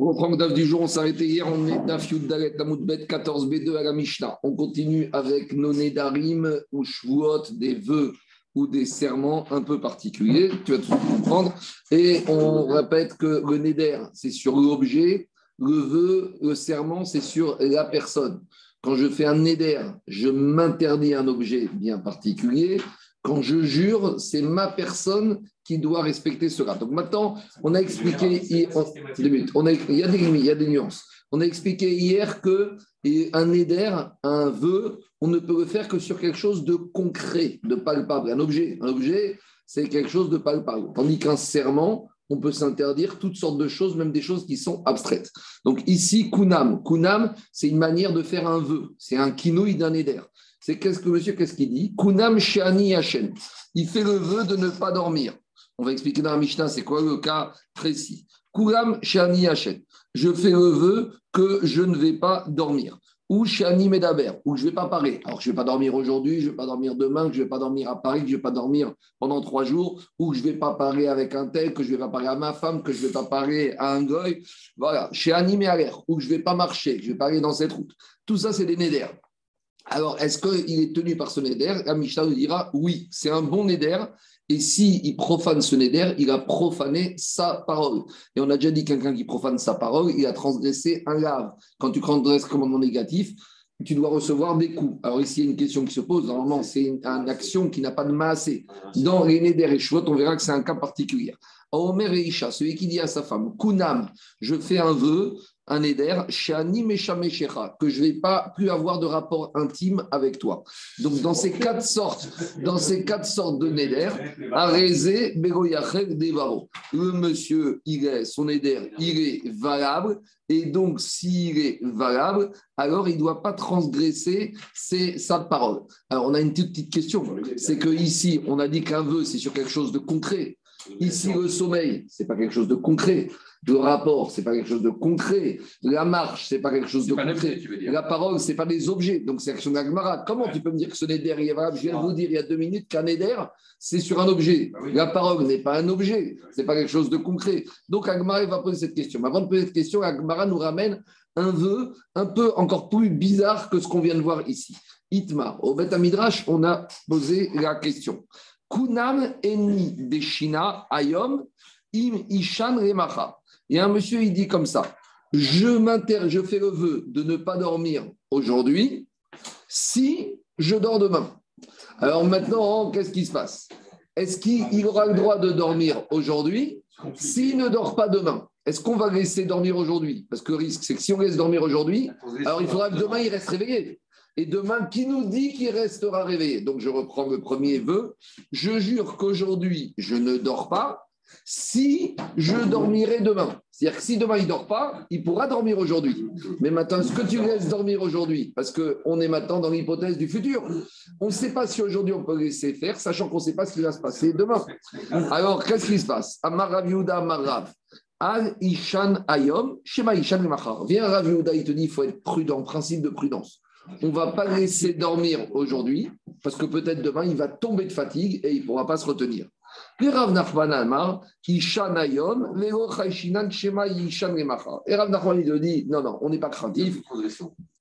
On reprend le DAF du jour, on s'arrêtait hier, on est DAF Yuddalet, Bet 14b2 à la Mishnah. On continue avec nos Nedarim ou Shvuot, des vœux ou des serments un peu particuliers, tu vas tout comprendre. Et on répète que le Neder, c'est sur l'objet, le vœu, le serment, c'est sur la personne. Quand je fais un Neder, je m'interdis un objet bien particulier. Quand je jure, c'est ma personne qui doit respecter cela. Donc maintenant, on a expliqué, on, a, il y a des il y a des nuances. On a expliqué hier que un éder, un vœu, on ne peut le faire que sur quelque chose de concret, de palpable. Un objet, un objet, c'est quelque chose de palpable. Tandis qu'un serment, on peut s'interdire toutes sortes de choses, même des choses qui sont abstraites. Donc ici, kunam. Kunam, c'est une manière de faire un vœu. C'est un kinouï d'un éder. C'est qu'est-ce que monsieur, qu'est-ce qu'il dit? Kunam shani Hashem. Il fait le vœu de ne pas dormir. On va expliquer dans la Mishnah, c'est quoi le cas précis. Kunam shani Hashem. Je fais le vœu que je ne vais pas dormir. Ou shani medaber, ou je ne vais pas parler. Alors, je ne vais pas dormir aujourd'hui, je ne vais pas dormir demain, que je ne vais pas dormir à Paris, que je ne vais pas dormir pendant trois jours, ou je ne vais pas parler avec un tel, que je ne vais pas parler à ma femme, que je ne vais pas parler à un goy. Voilà, shani l'air, ou que je ne vais pas marcher, que je vais pas aller dans cette route. Tout ça, c'est des nédères. Alors, est-ce qu'il est tenu par ce Neder La Mishnah nous dira oui, c'est un bon Neder. Et s'il il profane ce Neder, il a profané sa parole. Et on a déjà dit quelqu'un qui profane sa parole, il a transgressé un lave. Quand tu transgresses commandement négatif, tu dois recevoir des coups. Alors ici, il y a une question qui se pose. Normalement, c'est une, action qui n'a pas de massé. Dans les Neder et Shvot, on verra que c'est un cas particulier. Omer et Isha, celui qui dit à sa femme, Kunam, je fais un vœu, un éder, que je ne vais pas plus avoir de rapport intime avec toi. Donc dans ces quatre sortes, dans ces quatre sortes de néder, Arezé, Devaro. Le monsieur, il est, son éder, il est valable, et donc s'il est valable, alors il ne doit pas transgresser sa parole. Alors on a une toute petite question, c'est que ici on a dit qu'un vœu c'est sur quelque chose de concret. Ici, le sommeil, ce n'est pas quelque chose de concret. Le rapport, ce n'est pas quelque chose de concret. La marche, ce n'est pas quelque chose de concret. la parole, ce n'est pas des objets. Donc, c'est action d'Agmara. Comment tu peux me dire que ce Neder est valable Je viens de vous dire il y a deux minutes qu'un Neder, c'est sur un objet. Bah la parole n'est pas un objet. Ce n'est pas quelque chose de concret. Donc, Agmara va poser cette question. Mais avant de poser cette question, Agmara nous ramène un vœu un peu encore plus bizarre que ce qu'on vient de voir ici. Itma, au Beth Midrash, on a posé la question. Kunam eni beshina ayom im ishan remacha. Et un monsieur, il dit comme ça je, je fais le vœu de ne pas dormir aujourd'hui si je dors demain. Alors maintenant, qu'est-ce qui se passe? Est-ce qu'il aura le droit de dormir aujourd'hui s'il ne dort pas demain? Est-ce qu'on va laisser dormir aujourd'hui? Parce que le risque, c'est que si on laisse dormir aujourd'hui, alors il faudra que demain il reste réveillé. Et demain, qui nous dit qu'il restera réveillé? Donc je reprends le premier vœu. Je jure qu'aujourd'hui, je ne dors pas si je dormirai demain. C'est-à-dire que si demain il ne dort pas, il pourra dormir aujourd'hui. Mais maintenant, est-ce que tu laisses dormir aujourd'hui? Parce qu'on est maintenant dans l'hypothèse du futur. On ne sait pas si aujourd'hui on peut laisser faire, sachant qu'on ne sait pas ce qui va se passer demain. Alors, qu'est-ce qui se passe? Amarav Yuda Marav. Al Ishan Ayom, Shema Ishan Viens Rav il te dit il faut être prudent, principe de prudence on ne va pas laisser dormir aujourd'hui, parce que peut-être demain, il va tomber de fatigue et il ne pourra pas se retenir. Et Rav Nachman il dit, non, non, on n'est pas craintif.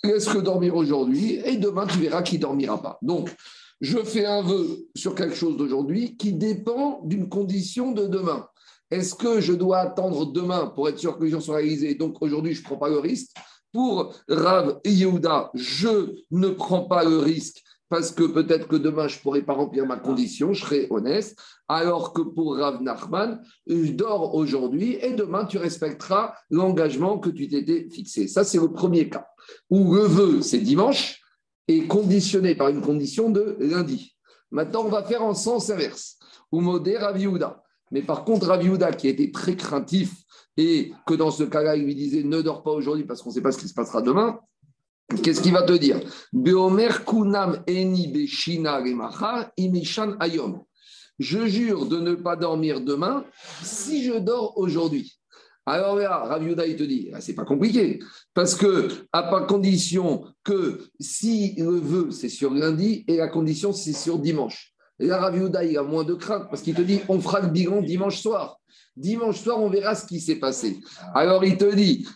Laisse-le dormir aujourd'hui et demain, tu verras qu'il ne dormira pas. Donc, je fais un vœu sur quelque chose d'aujourd'hui qui dépend d'une condition de demain. Est-ce que je dois attendre demain pour être sûr que les gens soient réalisés? Donc aujourd'hui, je ne prends pas le risque pour Rav Yehuda, je ne prends pas le risque parce que peut-être que demain je ne pourrai pas remplir ma condition, je serai honnête, alors que pour Rav Nachman, je dors aujourd'hui et demain tu respecteras l'engagement que tu t'étais fixé. Ça, c'est le premier cas. Où le vœu, c'est dimanche, et conditionné par une condition de lundi. Maintenant, on va faire en sens inverse. Ou modé Rav Yehuda. Mais par contre, Rav Yehuda, qui était très craintif et que dans ce cas-là, il lui disait ne dors pas aujourd'hui parce qu'on ne sait pas ce qui se passera demain, qu'est-ce qu'il va te dire? Je jure de ne pas dormir demain si je dors aujourd'hui. Alors là, Rav te dit, ah, c'est pas compliqué, parce que à condition que si le veut, c'est sur lundi, et la condition, c'est sur dimanche. Et là, Rav a moins de crainte, parce qu'il te dit, on fera le bilan dimanche soir. Dimanche soir, on verra ce qui s'est passé. Alors, il te dit,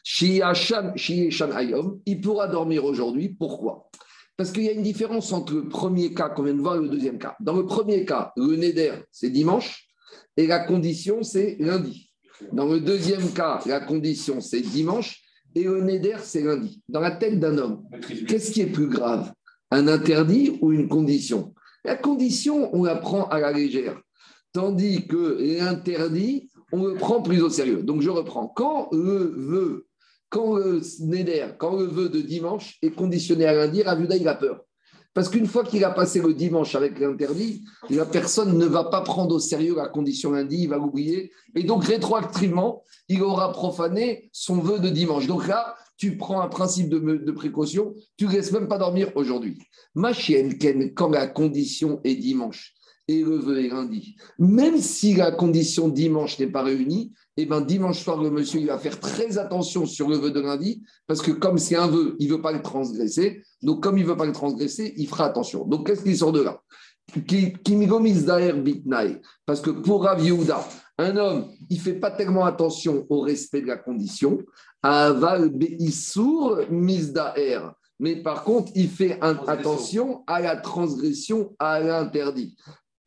il pourra dormir aujourd'hui. Pourquoi? Parce qu'il y a une différence entre le premier cas qu'on vient de voir et le deuxième cas. Dans le premier cas, le Neder, c'est dimanche et la condition, c'est lundi. Dans le deuxième cas, la condition, c'est dimanche et le Neder, c'est lundi. Dans la tête d'un homme, qu'est-ce qui est plus grave? Un interdit ou une condition? La condition, on la prend à la légère. Tandis que l'interdit, on le prend plus au sérieux. Donc je reprends. Quand le vœu, quand le Neder, quand le vœu de dimanche est conditionné à lundi, Ravuda, il a peur. Parce qu'une fois qu'il a passé le dimanche avec l'interdit, la personne ne va pas prendre au sérieux la condition lundi, il va l'oublier. Et donc, rétroactivement, il aura profané son vœu de dimanche. Donc là, tu prends un principe de, précaution, tu ne laisses même pas dormir aujourd'hui. Ma chienne, quand la condition est dimanche, et le vœu est lundi. Même si la condition dimanche n'est pas réunie, et eh ben dimanche soir, le monsieur il va faire très attention sur le vœu de lundi, parce que comme c'est un vœu, il ne veut pas le transgresser. Donc, comme il ne veut pas le transgresser, il fera attention. Donc, qu'est-ce qui sort de là? Parce que pour Rav un homme, il ne fait pas tellement attention au respect de la condition. Aval Misdaer. Mais par contre, il fait attention à la transgression, à l'interdit.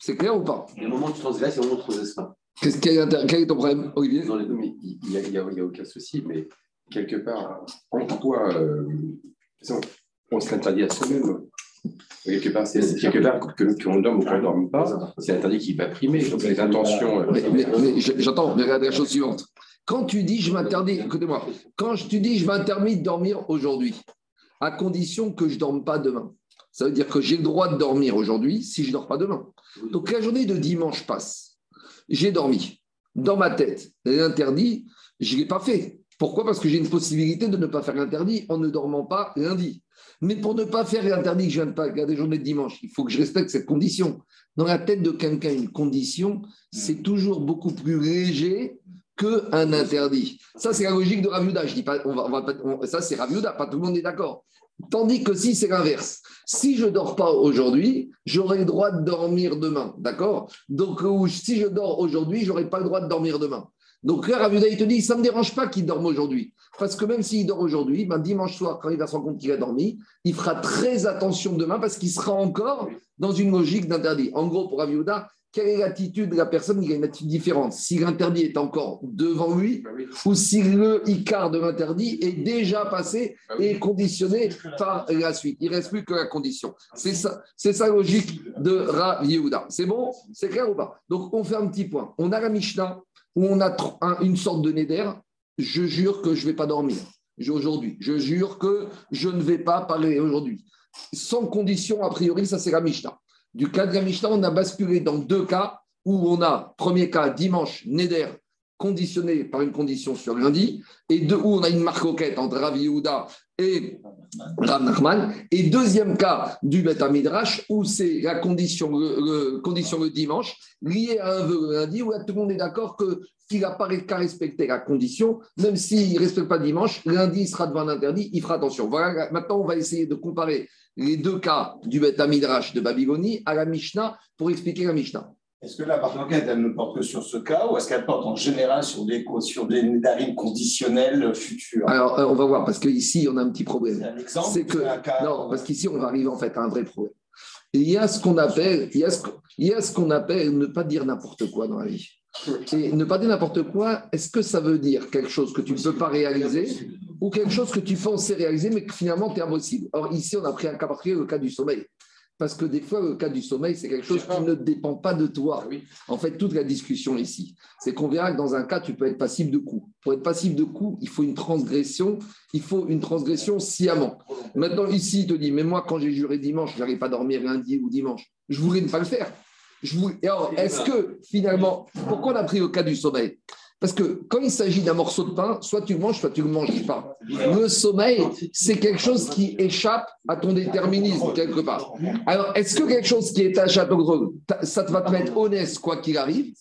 C'est clair ou pas? Le moment où tu transgresses, c'est le moment où tu transgresses pas. Qu'est-ce, quel, est, ton problème, Olivier? Non, mais il n'y a, a, aucun souci, mais quelque part, en quoi euh, on se l'interdit à soi-même Quelque part, c'est quelque part que, l'on dorme ou qu'on ne dorme pas, c'est interdit qui va primer. Les intentions. Euh, mais, j'entends, mais regarde la chose suivante. Quand tu dis je m'interdis, écoutez-moi, quand tu dis je m'interdis de dormir aujourd'hui, à condition que je ne dorme pas demain, ça veut dire que j'ai le droit de dormir aujourd'hui si je ne dors pas demain. Donc la journée de dimanche passe. J'ai dormi. Dans ma tête, l'interdit, je ne l'ai pas fait. Pourquoi? Parce que j'ai une possibilité de ne pas faire l'interdit en ne dormant pas lundi. Mais pour ne pas faire l'interdit que je viens de pas la journée de dimanche, il faut que je respecte cette condition. Dans la tête de quelqu'un, une condition, c'est toujours beaucoup plus léger qu'un interdit. Ça, c'est la logique de Raviuda. Je dis pas, on va, ça, c'est Raviuda, pas tout le monde est d'accord. Tandis que si c'est l'inverse, si je dors pas aujourd'hui, j'aurai le droit de dormir demain. D'accord? Donc, si je dors aujourd'hui, je n'aurai pas le droit de dormir demain. Donc là, Ravuda, il te dit, ça ne me dérange pas qu'il dorme aujourd'hui. Parce que même s'il dort aujourd'hui, ben, dimanche soir, quand il va se rendre compte qu'il a dormi, il fera très attention demain parce qu'il sera encore dans une logique d'interdit. En gros, pour Raviuda, quelle est l'attitude de la personne Il a une attitude différente? Si l'interdit est encore devant lui, bah ou si le Icar de l'interdit est déjà passé bah et conditionné par la suite. Il ne reste plus que la condition. C'est ça, c'est ça logique de Rav C'est bon? C'est clair ou pas? Donc, on fait un petit point. On a la Mishnah où on a une sorte de neder. Je jure que je ne vais pas dormir aujourd'hui. Je jure que je ne vais pas parler aujourd'hui. Sans condition, a priori, ça c'est la Mishnah. Du cas de Mishnah, on a basculé dans deux cas où on a, premier cas, dimanche, Neder, conditionné par une condition sur lundi, et deux, où on a une marque entre Rav Yehuda et Rav Nachman. Et deuxième cas du Beth Midrash, où c'est la condition le, condition le dimanche, liée à un vœu lundi, où tout le monde est d'accord que s'il n'a pas qu'à respecter la condition, même s'il ne respecte pas dimanche, lundi il sera devant un interdit, il fera attention. Voilà, maintenant on va essayer de comparer les deux cas du Midrash de Babylonie à la Mishnah pour expliquer la Mishnah. Est-ce que la part d'enquête, elle ne porte que sur ce cas ou est-ce qu'elle porte en général sur des, sur des nédarines conditionnelles futures? Alors, euh, on va voir, parce qu'ici, on a un petit problème. C'est que, non, parce qu'ici, on va arriver en fait à un vrai problème. il y a ce qu'on appelle, il y a ce, il y a ce qu'on appelle ne pas dire n'importe quoi dans la vie. Et ne pas dire n'importe quoi, est-ce que ça veut dire quelque chose que tu ne peux pas réaliser ou quelque chose que tu pensais réaliser mais que finalement tu es impossible? Or, ici, on a pris un cas particulier, le cas du sommeil. Parce que des fois, le cas du sommeil, c'est quelque chose qui ne dépend pas de toi. Ah en fait, toute la discussion ici, c'est qu'on verra que dans un cas, tu peux être passible de coup. Pour être passible de coup, il faut une transgression, il faut une transgression sciemment. Maintenant, ici, il te dit, mais moi, quand j'ai juré dimanche, je n'arrive pas à dormir lundi ou dimanche. Je voulais ne pas le faire. Je alors, est-ce que finalement, pourquoi on a pris le cas du sommeil? Parce que quand il s'agit d'un morceau de pain, soit tu le manges, soit tu ne le manges pas. Le sommeil, c'est quelque chose qui échappe à ton déterminisme quelque part. Alors, est-ce que quelque chose qui est échappe au ça te va te mettre honnête quoi qu'il arrive?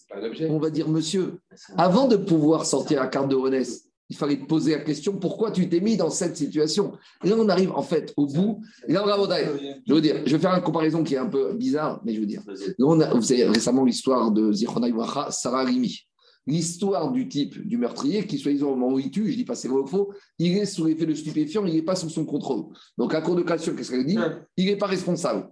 On va dire, monsieur, avant de pouvoir sortir la carte de honnête, il fallait te poser la question pourquoi tu t'es mis dans cette situation? Et là, on arrive en fait au bout. là, je veux dire, je vais faire une comparaison qui est un peu bizarre, mais je veux dire. on a, vous savez récemment l'histoire de Zichronai Sarah Rimi. l'histoire du type du meurtrier qui, soit disant au moment où il tue, je dis pas c'est vrai ou faux, il est sous l'effet de stupéfiant, il n'est pas sous son contrôle. Donc, à cour de cassation, qu'est-ce qu'elle dit? Il n'est pas responsable.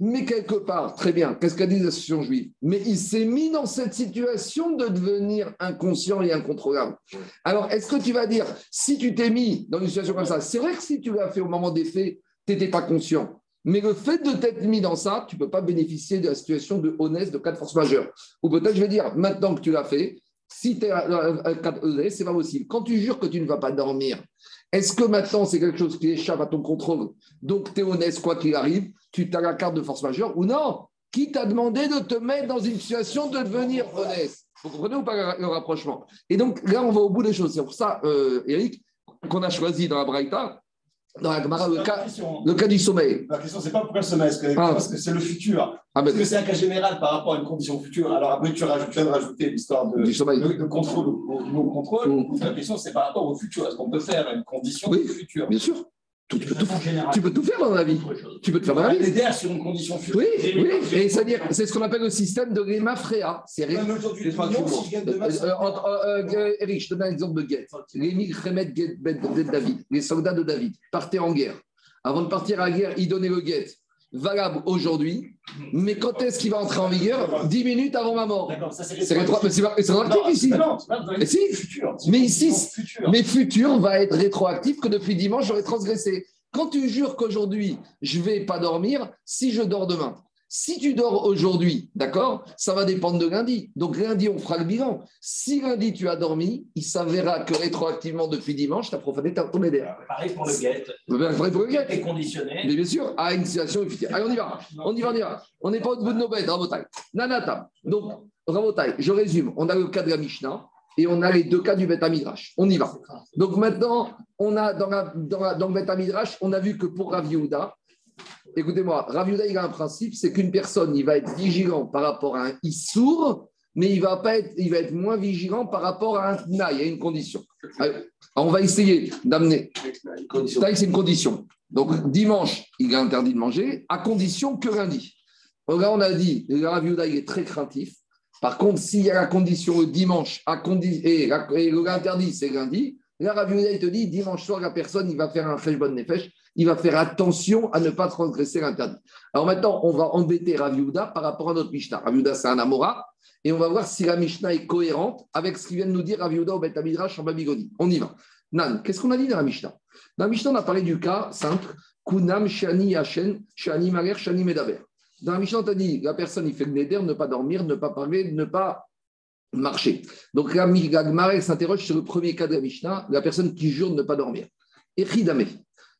Mais quelque part, très bien, qu'est-ce qu'a dit l'association juive? Mais il s'est mis dans cette situation de devenir inconscient et incontrôlable. Alors, est-ce que tu vas dire, si tu t'es mis dans une situation comme ça, c'est vrai que si tu l'as fait au moment des faits, tu n'étais pas conscient. Mais le fait de t'être mis dans ça, tu ne peux pas bénéficier de la situation de honnête de cas de force majeure. Ou peut-être, je vais dire, maintenant que tu l'as fait, si tu es de c'est pas possible. Quand tu jures que tu ne vas pas dormir, est-ce que maintenant c'est quelque chose qui échappe à ton contrôle? Donc tu es honnête, quoi qu'il arrive, tu as la carte de force majeure ou non? Qui t'a demandé de te mettre dans une situation de devenir honnête? Vous comprenez ou pas le rapprochement? Et donc là, on va au bout des choses. C'est pour ça, euh, Eric, qu'on a choisi dans la Braïta dans la Gemara, le cas, le cas du sommeil. La question, c'est pas pourquoi le sommeil, ah. parce que c'est le futur. Ah, parce que c'est un cas général par rapport à une condition future? Alors après, tu rajoutes, viens de rajouter l'histoire de, de, de, contrôle ou contrôle. Mm. La question, c'est par rapport au futur. Est-ce qu'on peut faire une condition oui, future? Bien sûr. Tu, peux tout, tu, peux tout, faire dans la vie. Tu peux te faire dans la vie. sur une condition future. Oui, oui. Et c'est-à-dire, c'est ce qu'on appelle le système de Réma Fréa. C'est Réma. Eric, je te donne un exemple de Get. Rémi Remet Get David, les soldats de David, partaient en guerre. Avant de partir à la guerre, ils donnaient le Get valable aujourd'hui, mais quand est-ce qu'il va entrer en vigueur? 10 minutes avant ma mort. C'est rétroactif ici. mais si. mais ici, mais futur va être rétroactif que depuis dimanche, j'aurais transgressé. Quand tu jures qu'aujourd'hui, je ne vais pas dormir, si je dors demain, si tu dors aujourd'hui, d'accord, ça va dépendre de lundi. Donc lundi, on fera le bilan. Si lundi, tu as dormi, il s'avérera que rétroactivement, depuis dimanche, tu as profané ton aider. Pareil pour le guet. Pareil pour le guet. Et conditionné. Mais bien sûr, à une situation Allez, on y va. On y va, on y va. On n'est pas au bout de nos bêtes, Rabotai. Nanata. Donc, Rabotai, je résume. On a le cas de la Mishnah et on a les deux cas du Beth Midrash. On y va. Donc maintenant, on a dans, la, dans, le Beth Midrash, on a vu que pour Rav Écoutez-moi, Rav il a un principe, c'est qu'une personne, il va être vigilant par rapport à un issour, mais il va, pas être, il va être moins vigilant par rapport à un tnaï, à une condition. on va essayer d'amener. Tnaï, c'est une condition. Donc, dimanche, il est interdit de manger, à condition que lundi. Donc là, on a dit, Rav il est très craintif. Par contre, s'il y a la condition le dimanche, à condi et, le interdit, c'est lundi, là, Rav il te dit, dimanche soir, la personne, il va faire un bonne nefesh il va faire attention à ne pas transgresser l'interdit. Alors maintenant, on va embêter Raviuda par rapport à notre Mishnah. Raviuda, c'est un Amora, et on va voir si la Mishnah est cohérente avec ce qu'il vient de nous dire Raviuda au Bet en Babygoni. On y va. Nan, qu'est-ce qu'on a dit dans la Mishnah? Dans la Mishnah, on a parlé du cas simple Kunam, Shani, Yashen, Shani, Maler, Shani, Medaber. Dans la Mishnah, on a dit la personne, il fait le neder, ne pas dormir, ne pas parler, ne pas marcher. Donc la Gemara s'interroge sur le premier cas de la Mishnah, la personne qui jure de ne pas dormir. Echidame.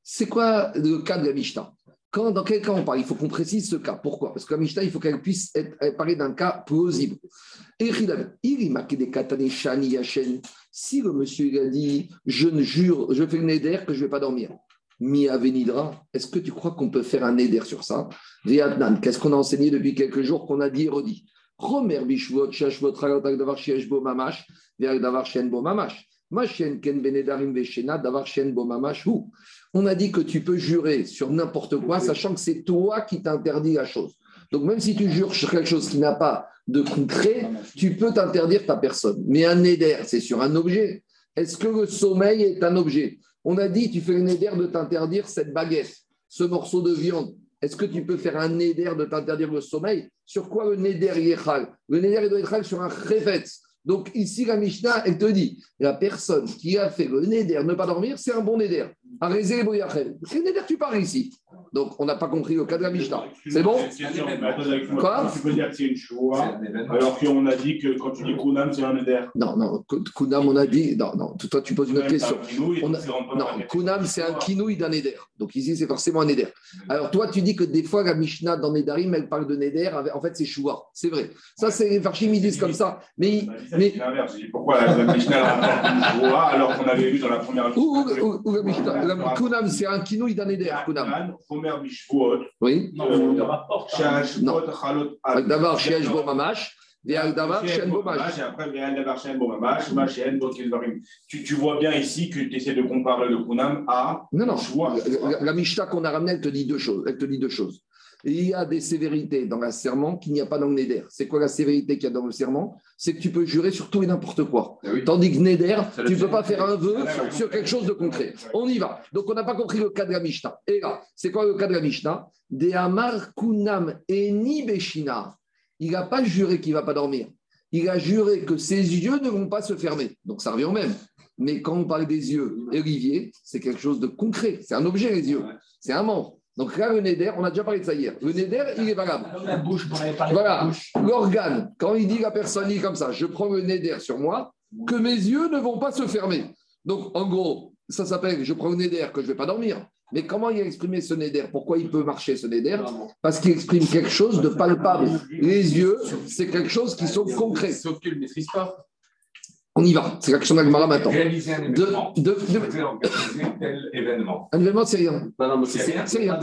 C'est quoi le cas de la Mishnah? Quand, Dans quel cas on parle? Il faut qu'on précise ce cas. Pourquoi? Parce que la Mishnah, il faut qu'elle puisse parler d'un cas plausible. Si le monsieur a dit Je ne jure, je fais le neder que je ne vais pas dormir. Mi Avenidra, est-ce que tu crois qu'on peut faire un neder sur ça? Qu'est-ce qu'on a enseigné depuis quelques jours qu'on a dit et redit? On a dit que tu peux jurer sur n'importe quoi, sachant que c'est toi qui t'interdis la chose. Donc même si tu jures sur quelque chose qui n'a pas de concret, tu peux t'interdire ta personne. Mais un néder, c'est sur un objet. Est-ce que le sommeil est un objet? On a dit, tu fais le néder de t'interdire cette baguette, ce morceau de viande. Est-ce que tu peux faire un néder de t'interdire le sommeil? Sur quoi le néder est Le néder doit être sur un réfet. Donc ici, la Mishnah, elle te dit, la personne qui a fait le neder, ne pas dormir, c'est un bon neder. Arrêtez les C'est neder, tu parles ici. Donc on n'a pas compris le cas de la Mishnah. C'est bon Quoi Tu peux dire que c'est une choua, alors qu'on a dit que quand tu dis Kunam, c'est un neder. Non, non, Kunam, on a dit, non, non, toi tu poses une autre question. On non, Kunam, c'est un kinouï d'un neder. Donc ici, c'est forcément un neder. Alors toi, tu dis que des fois, la Mishnah dans Nedarim, elle parle de neder, en fait, c'est choua. C'est vrai. Ça, c'est les Farchim, ils disent comme ça. Mais mais... pourquoi la, Mishnah a alors qu'on avait vu dans la première Où, la Mishnah? Kunam, c'est un kinouï d'un éder. Kunam. Oui. Non. D'abord, Shiash Bo Mamash. Tu, vois bien ici que tu essaies de comparer le Kunam à. Non, non. La, la Mishnah qu'on a ramenée, elle te dit deux choses. Elle te dit deux choses. Il y a des sévérités dans le serment qu'il n'y a pas dans le Neder. C'est quoi la sévérité qu'il y a dans le serment? C'est que tu peux jurer sur tout et n'importe quoi. Eh Tandis que Neder, tu ne peux pas faire un vœu sur quelque chose de concret. On y va. Donc, on n'a pas compris le cas de la Mishnah. Et là, c'est quoi le cas de la Mishnah? De Amar Kunam Eni Beshina. Il n'a pas juré qu'il ne va pas dormir. Il a juré que ses yeux ne vont pas se fermer. Donc, ça revient au même. Mais quand on parle des yeux, Olivier, c'est quelque chose de concret. C'est un objet, les yeux. C'est un membre. Donc là, le Neder, on a déjà parlé de ça hier. Le Neder, il est valable. La bouche, voilà. L'organe, quand il dit la personne dit comme ça, je prends le Neder sur moi, que mes yeux ne vont pas se fermer. Donc, en gros, ça s'appelle je prends le Neder que je ne vais pas dormir. Mais comment il a exprimé ce Neder? Pourquoi il peut marcher ce Neder? Parce qu'il exprime quelque chose de palpable. Les yeux, c'est quelque chose qui sont concrets. Sauf qu'il ne maîtrise pas. On y va, c'est la question d'Agmara maintenant. Réaliser un événement. De, de, tel événement. Un événement, c'est rien. Non, non, c'est rien. C'est rien.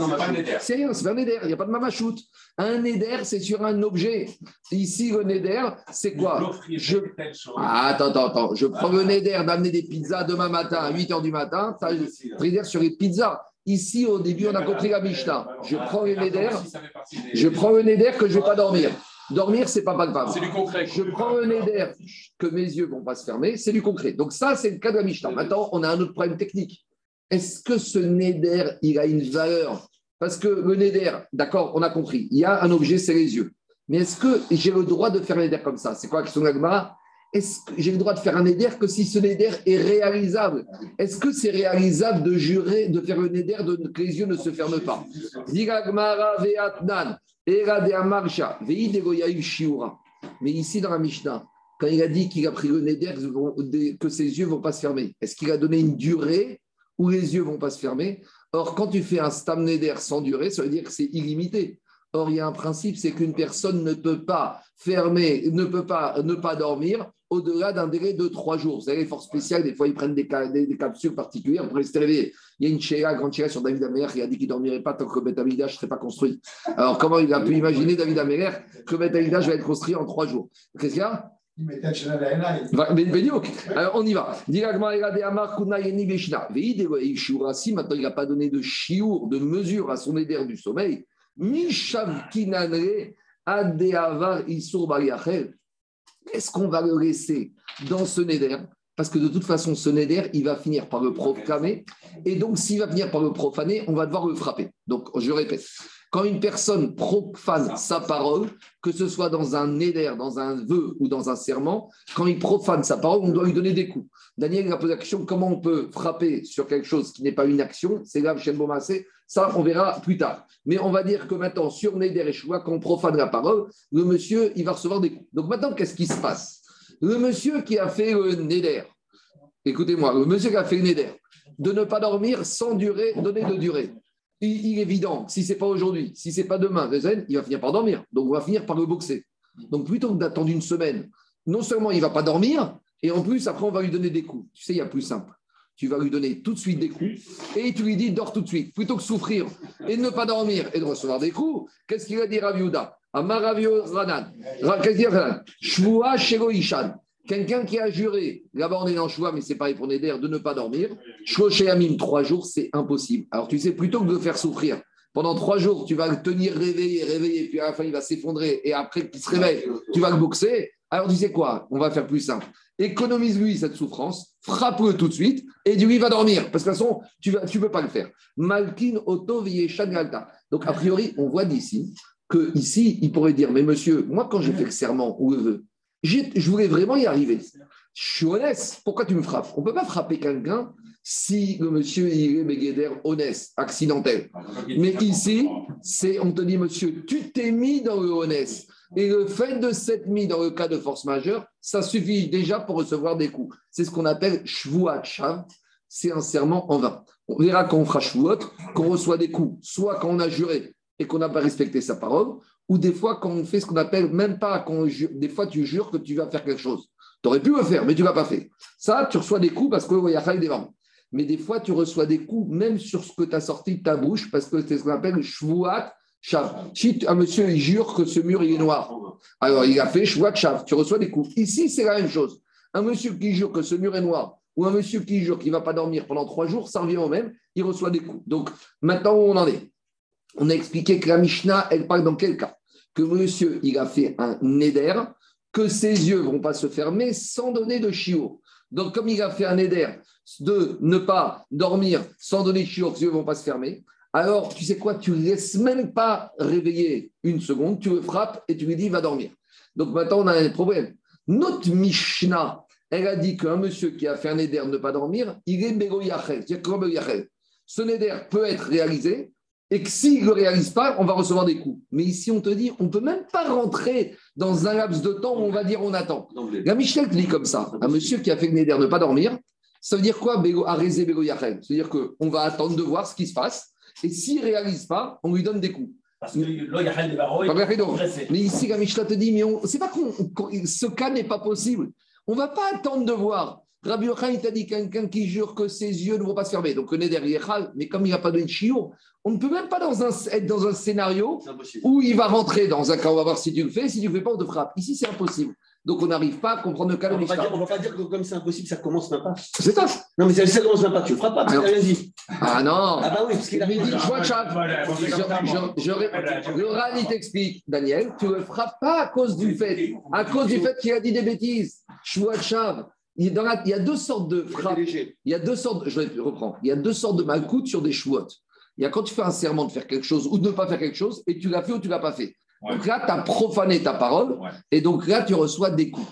C'est rien, c'est pas un Neder. Il n'y a pas de mamachout. Un Neder, c'est sur un objet. Ici, le Neder, c'est quoi? Je... Ah, attends, attends, attends. Je prends le Neder d'amener des pizzas demain matin à 8 h du matin. Tu as le sur les pizzas. Ici, au début, on a compris la Mishnah. Je prends le Neder. Je prends le Neder que je ne vais pas dormir. Dormir, c'est pas palpable. C'est du concret. Je prends un nez que mes yeux vont pas se fermer, c'est du concret. Donc ça, c'est le cas de la Mishnah. Maintenant, on a un autre problème technique. Est-ce que ce neder, il a une valeur? Parce que le neder, d'accord, on a compris. Il y a un objet, c'est les yeux. Mais est-ce que j'ai le droit de faire un neder comme ça? C'est quoi la question de est-ce que j'ai le droit de faire un neder que si ce neder est réalisable? Est-ce que c'est réalisable de jurer, de faire un neder de, que les yeux ne se ferment pas? Mais ici, dans la Mishnah, quand il a dit qu'il a pris le neder, que ses yeux ne vont pas se fermer, est-ce qu'il a donné une durée où les yeux ne vont pas se fermer? Or, quand tu fais un stam neder sans durée, ça veut dire que c'est illimité. Or, il y a un principe, c'est qu'une personne ne peut pas fermer, ne peut pas ne pas dormir au-delà d'un délai de trois jours. Vous savez, les forces spéciales, des fois, ils prennent des, des, capsules particulières pour rester réveillés. Il y a une chéra, grande chéra sur David Améler qui a dit qu'il ne dormirait pas tant que Beth ne serait pas construit. Alors, comment il a pu imaginer, David Améler, que Beth va être construit en trois jours? Qu'est-ce qu'il y a? Alors, on y va. Si maintenant il n'a pas donné de chiour, de mesure à son éder du sommeil, est-ce qu'on va le laisser dans ce neder Parce que de toute façon, ce neder, il va finir par le profaner. Et donc, s'il va finir par le profaner, on va devoir le frapper. Donc, je répète, quand une personne profane sa parole, que ce soit dans un neder, dans un vœu ou dans un serment, quand il profane sa parole, on doit lui donner des coups. Daniel a posé la question comment on peut frapper sur quelque chose qui n'est pas une action? C'est grave, Shen Bomassé. Ça, on verra plus tard. Mais on va dire que maintenant, sur Neder et Shua, quand on profane la parole, le monsieur, il va recevoir des coups. Donc maintenant, qu'est-ce qui se passe? Le monsieur qui a fait le Neder, écoutez-moi, le monsieur qui a fait le Neder, de ne pas dormir sans durée, donner de durée. Il, est évident, si ce n'est pas aujourd'hui, si ce n'est pas demain, il va finir par dormir. Donc on va finir par le boxer. Donc plutôt que d'attendre une semaine, non seulement il ne va pas dormir, et en plus, après, on va lui donner des coups. Tu sais, il y a plus simple tu vas lui donner tout de suite des coups et tu lui dis dors tout de suite. Plutôt que souffrir et ne pas dormir et de recevoir des coups, qu'est-ce qu'il a dit Raviuda Quelqu'un qui a juré, là-bas on est dans choix, mais c'est pareil pour Neder, de ne pas dormir. Amim, trois jours, c'est impossible. Alors tu sais, plutôt que de faire souffrir, pendant trois jours, tu vas le tenir réveillé, réveillé, puis à la fin, il va s'effondrer, et après qu'il se réveille, tu vas le boxer. Alors tu sais quoi? On va faire plus simple économise-lui cette souffrance, frappe-le tout de suite et dis-lui va dormir. Parce que de toute façon, tu ne peux pas le faire. Malkin Oto Donc, a priori, on voit d'ici que ici, il pourrait dire Mais monsieur, moi, quand j'ai fait le serment ou le vœu, je voulais vraiment y arriver. Je suis honnête. Pourquoi tu me frappes? On ne peut pas frapper quelqu'un si le monsieur est Béguéder honnête, accidentel. Mais ici, c'est on te dit, monsieur, tu t'es mis dans le honnête. Et le fait de s'être mis dans le cas de force majeure, ça suffit déjà pour recevoir des coups. C'est ce qu'on appelle shvuat shav, c'est un serment en vain. On verra quand on fera shvuot, qu'on reçoit des coups, soit quand on a juré et qu'on n'a pas respecté sa parole, ou des fois quand on fait ce qu'on appelle même pas, des fois tu jures que tu vas faire quelque chose. Tu aurais pu le faire, mais tu ne l'as pas fait. Ça, tu reçois des coups parce qu'il y a des vents. Mais des fois, tu reçois des coups même sur ce que tu as sorti de ta bouche parce que c'est ce qu'on appelle shvuat si un monsieur il jure que ce mur est noir, alors il a fait de chav, tu reçois des coups. Ici, c'est la même chose. Un monsieur qui jure que ce mur est noir ou un monsieur qui jure qu'il ne va pas dormir pendant trois jours, ça revient au même, il reçoit des coups. Donc maintenant où on en est? On a expliqué que la Mishnah, elle parle dans quel cas? Que monsieur, il a fait un neder, que ses yeux vont pas se fermer sans donner de chiot. Donc, comme il a fait un neder de ne pas dormir sans donner de chiot, que ses yeux vont pas se fermer, alors, tu sais quoi, tu ne laisses même pas réveiller une seconde, tu le frappes et tu lui dis, va dormir. Donc maintenant, on a un problème. Notre Mishnah, elle a dit qu'un monsieur qui a fait un neder ne pas dormir, il est Bego C'est-à-dire Ce neder peut être réalisé et que s'il ne le réalise pas, on va recevoir des coups. Mais ici, on te dit, on ne peut même pas rentrer dans un laps de temps où on va dire on attend. La Michel te dit comme ça un monsieur qui a fait le neder ne pas dormir, ça veut dire quoi, Bego, Bego C'est-à-dire qu'on va attendre de voir ce qui se passe. Et s'il ne réalise pas, on lui donne des coups. Parce que Mais ici, la Mishnah te dit, mais c'est pas qu'on, ce cas n'est pas possible. On ne va pas attendre de voir. Rabbi Yochanan, il t'a dit quelqu'un qui jure que ses yeux ne vont pas se fermer. Donc, on est derrière, mais comme il n'y a pas de chiour, on ne peut même pas dans un, être dans un scénario où il va rentrer dans un cas, on va voir si tu le fais, si tu ne le fais pas, on te frappe. Ici, c'est impossible. Donc on n'arrive pas à comprendre le cas de On ne va pas dire que comme c'est impossible, ça commence même pas. C'est ça. Non, mais ça commence même pas, tu ne le feras pas, parce qu'il rien dit. Ah non. Ah bah oui, parce qu'il a dit, Le RAN, il t'explique, Daniel, tu ne le feras pas à cause du fait, à cause du fait qu'il a dit des bêtises. Chouachav. Il y a deux sortes de frappes. Il y a deux sortes, je reprends, il y a deux sortes de malcoutes sur des chouottes. Il y a quand tu fais un serment de faire quelque chose ou de ne pas faire quelque chose et tu l'as fait ou tu ne l'as pas fait. Donc là, tu as profané ta parole et donc là, tu reçois des coups.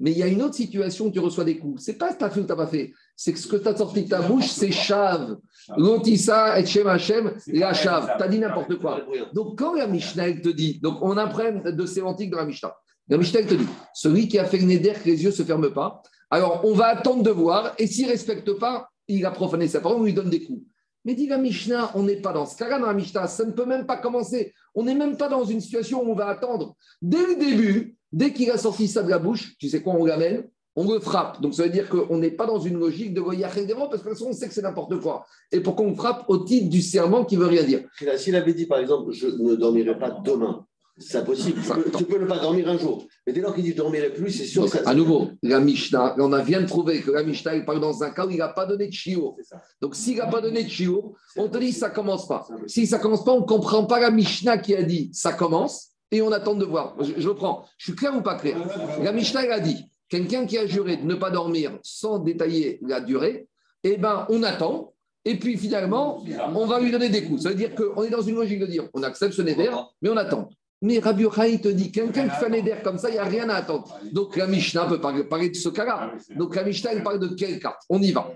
Mais il y a une autre situation où tu reçois des coups. C'est pas ce que tu as fait ou tu n'as pas fait. C'est que ce que tu as sorti de ta bouche, c'est chave. Lotissa et Shem Hashem, la chave. Tu as dit n'importe quoi. Donc quand la Mishnah te dit, donc on apprend de sémantique dans la Mishnah. La Mishnah te dit, celui qui a fait le neder, que les yeux ne se ferment pas, alors on va attendre de voir et s'il ne respecte pas, il a profané sa parole, on lui donne des coups. Mais dit la Mishnah, on n'est pas dans ce cas-là dans la Mishnah, ça ne peut même pas commencer. On n'est même pas dans une situation où on va attendre. Dès le début, dès qu'il a sorti ça de la bouche, tu sais quoi, on l'amène, on le frappe. Donc ça veut dire qu'on n'est pas dans une logique de voyage parce que on sait que c'est n'importe quoi. Et pourquoi on frappe au titre du serment qui veut rien dire S'il avait dit par exemple, je ne dormirai pas demain, c'est impossible. Tu peux, ne pas dormir un jour. Mais dès lors qu'il dit je ne dormirai plus, c'est sûr. que à nouveau, la Mishnah, on a vient de trouver que la Mishnah, il parle dans un cas où il n'a pas donné de chiot. Donc s'il n'a pas donné de chiot, on te dit ça ne commence pas. Si ça ne commence pas, on ne comprend pas la Mishnah qui a dit ça commence et on attend de voir. Je, reprends. Je suis clair ou pas clair? La Mishnah, elle a dit quelqu'un qui a juré de ne pas dormir sans détailler la durée, eh ben, on attend. Et puis finalement, on va lui donner des coups. Ça veut dire qu'on est dans une logique de dire on accepte ce neder, mais on attend. Mais Rabbi Yochanan te dit, quelqu'un qui fait un éder comme ça, il n'y a rien à attendre. Donc la Mishnah peut parler, de ce cas-là. Donc la Mishnah, elle parle de quel cas On y va.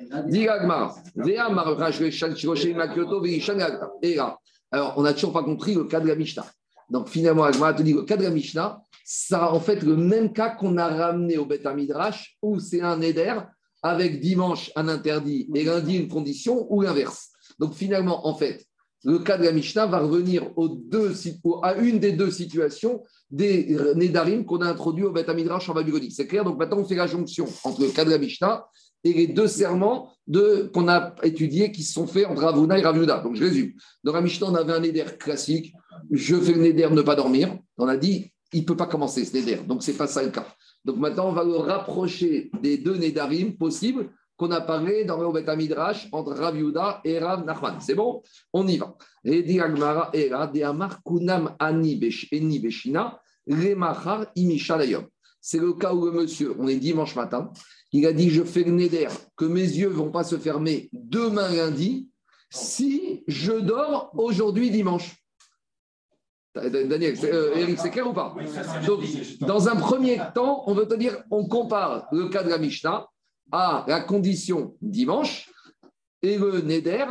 Et là, alors on n'a toujours pas compris le cas de la Mishnah. Donc finalement, Agmara te dit, le cas de la Mishnah, ça en fait le même cas qu'on a ramené au Beth Midrash, où c'est un éder avec dimanche un interdit et lundi une condition, ou l'inverse. Donc finalement, en fait, le cas de la Mishnah va revenir à une des deux situations des Nédarim qu'on a introduit au Beth Midrash en. C'est clair Donc maintenant, on fait la jonction entre le cas de la Mishnah et les deux serments qu'on a étudiés qui se sont faits entre Ravuna et Ravuda. Donc je résume. Dans la on avait un Néder classique. Je fais le Néder ne pas dormir. On a dit, il ne peut pas commencer ce Néder. Donc c'est pas ça le cas. Donc maintenant, on va le rapprocher des deux Nédarim possibles qu'on a parlé dans le Beth Midrash entre Rav Yuda et Rav Nachman. C'est bon? On y va. C'est le cas où le monsieur, on est dimanche matin, il a dit Je fais le neder, que mes yeux ne vont pas se fermer demain lundi si je dors aujourd'hui dimanche. Daniel, euh, Eric, c'est clair ou pas? Donc, dans un premier temps, on veut te dire, on compare le cas de la Mishnah à la condition dimanche et le Neder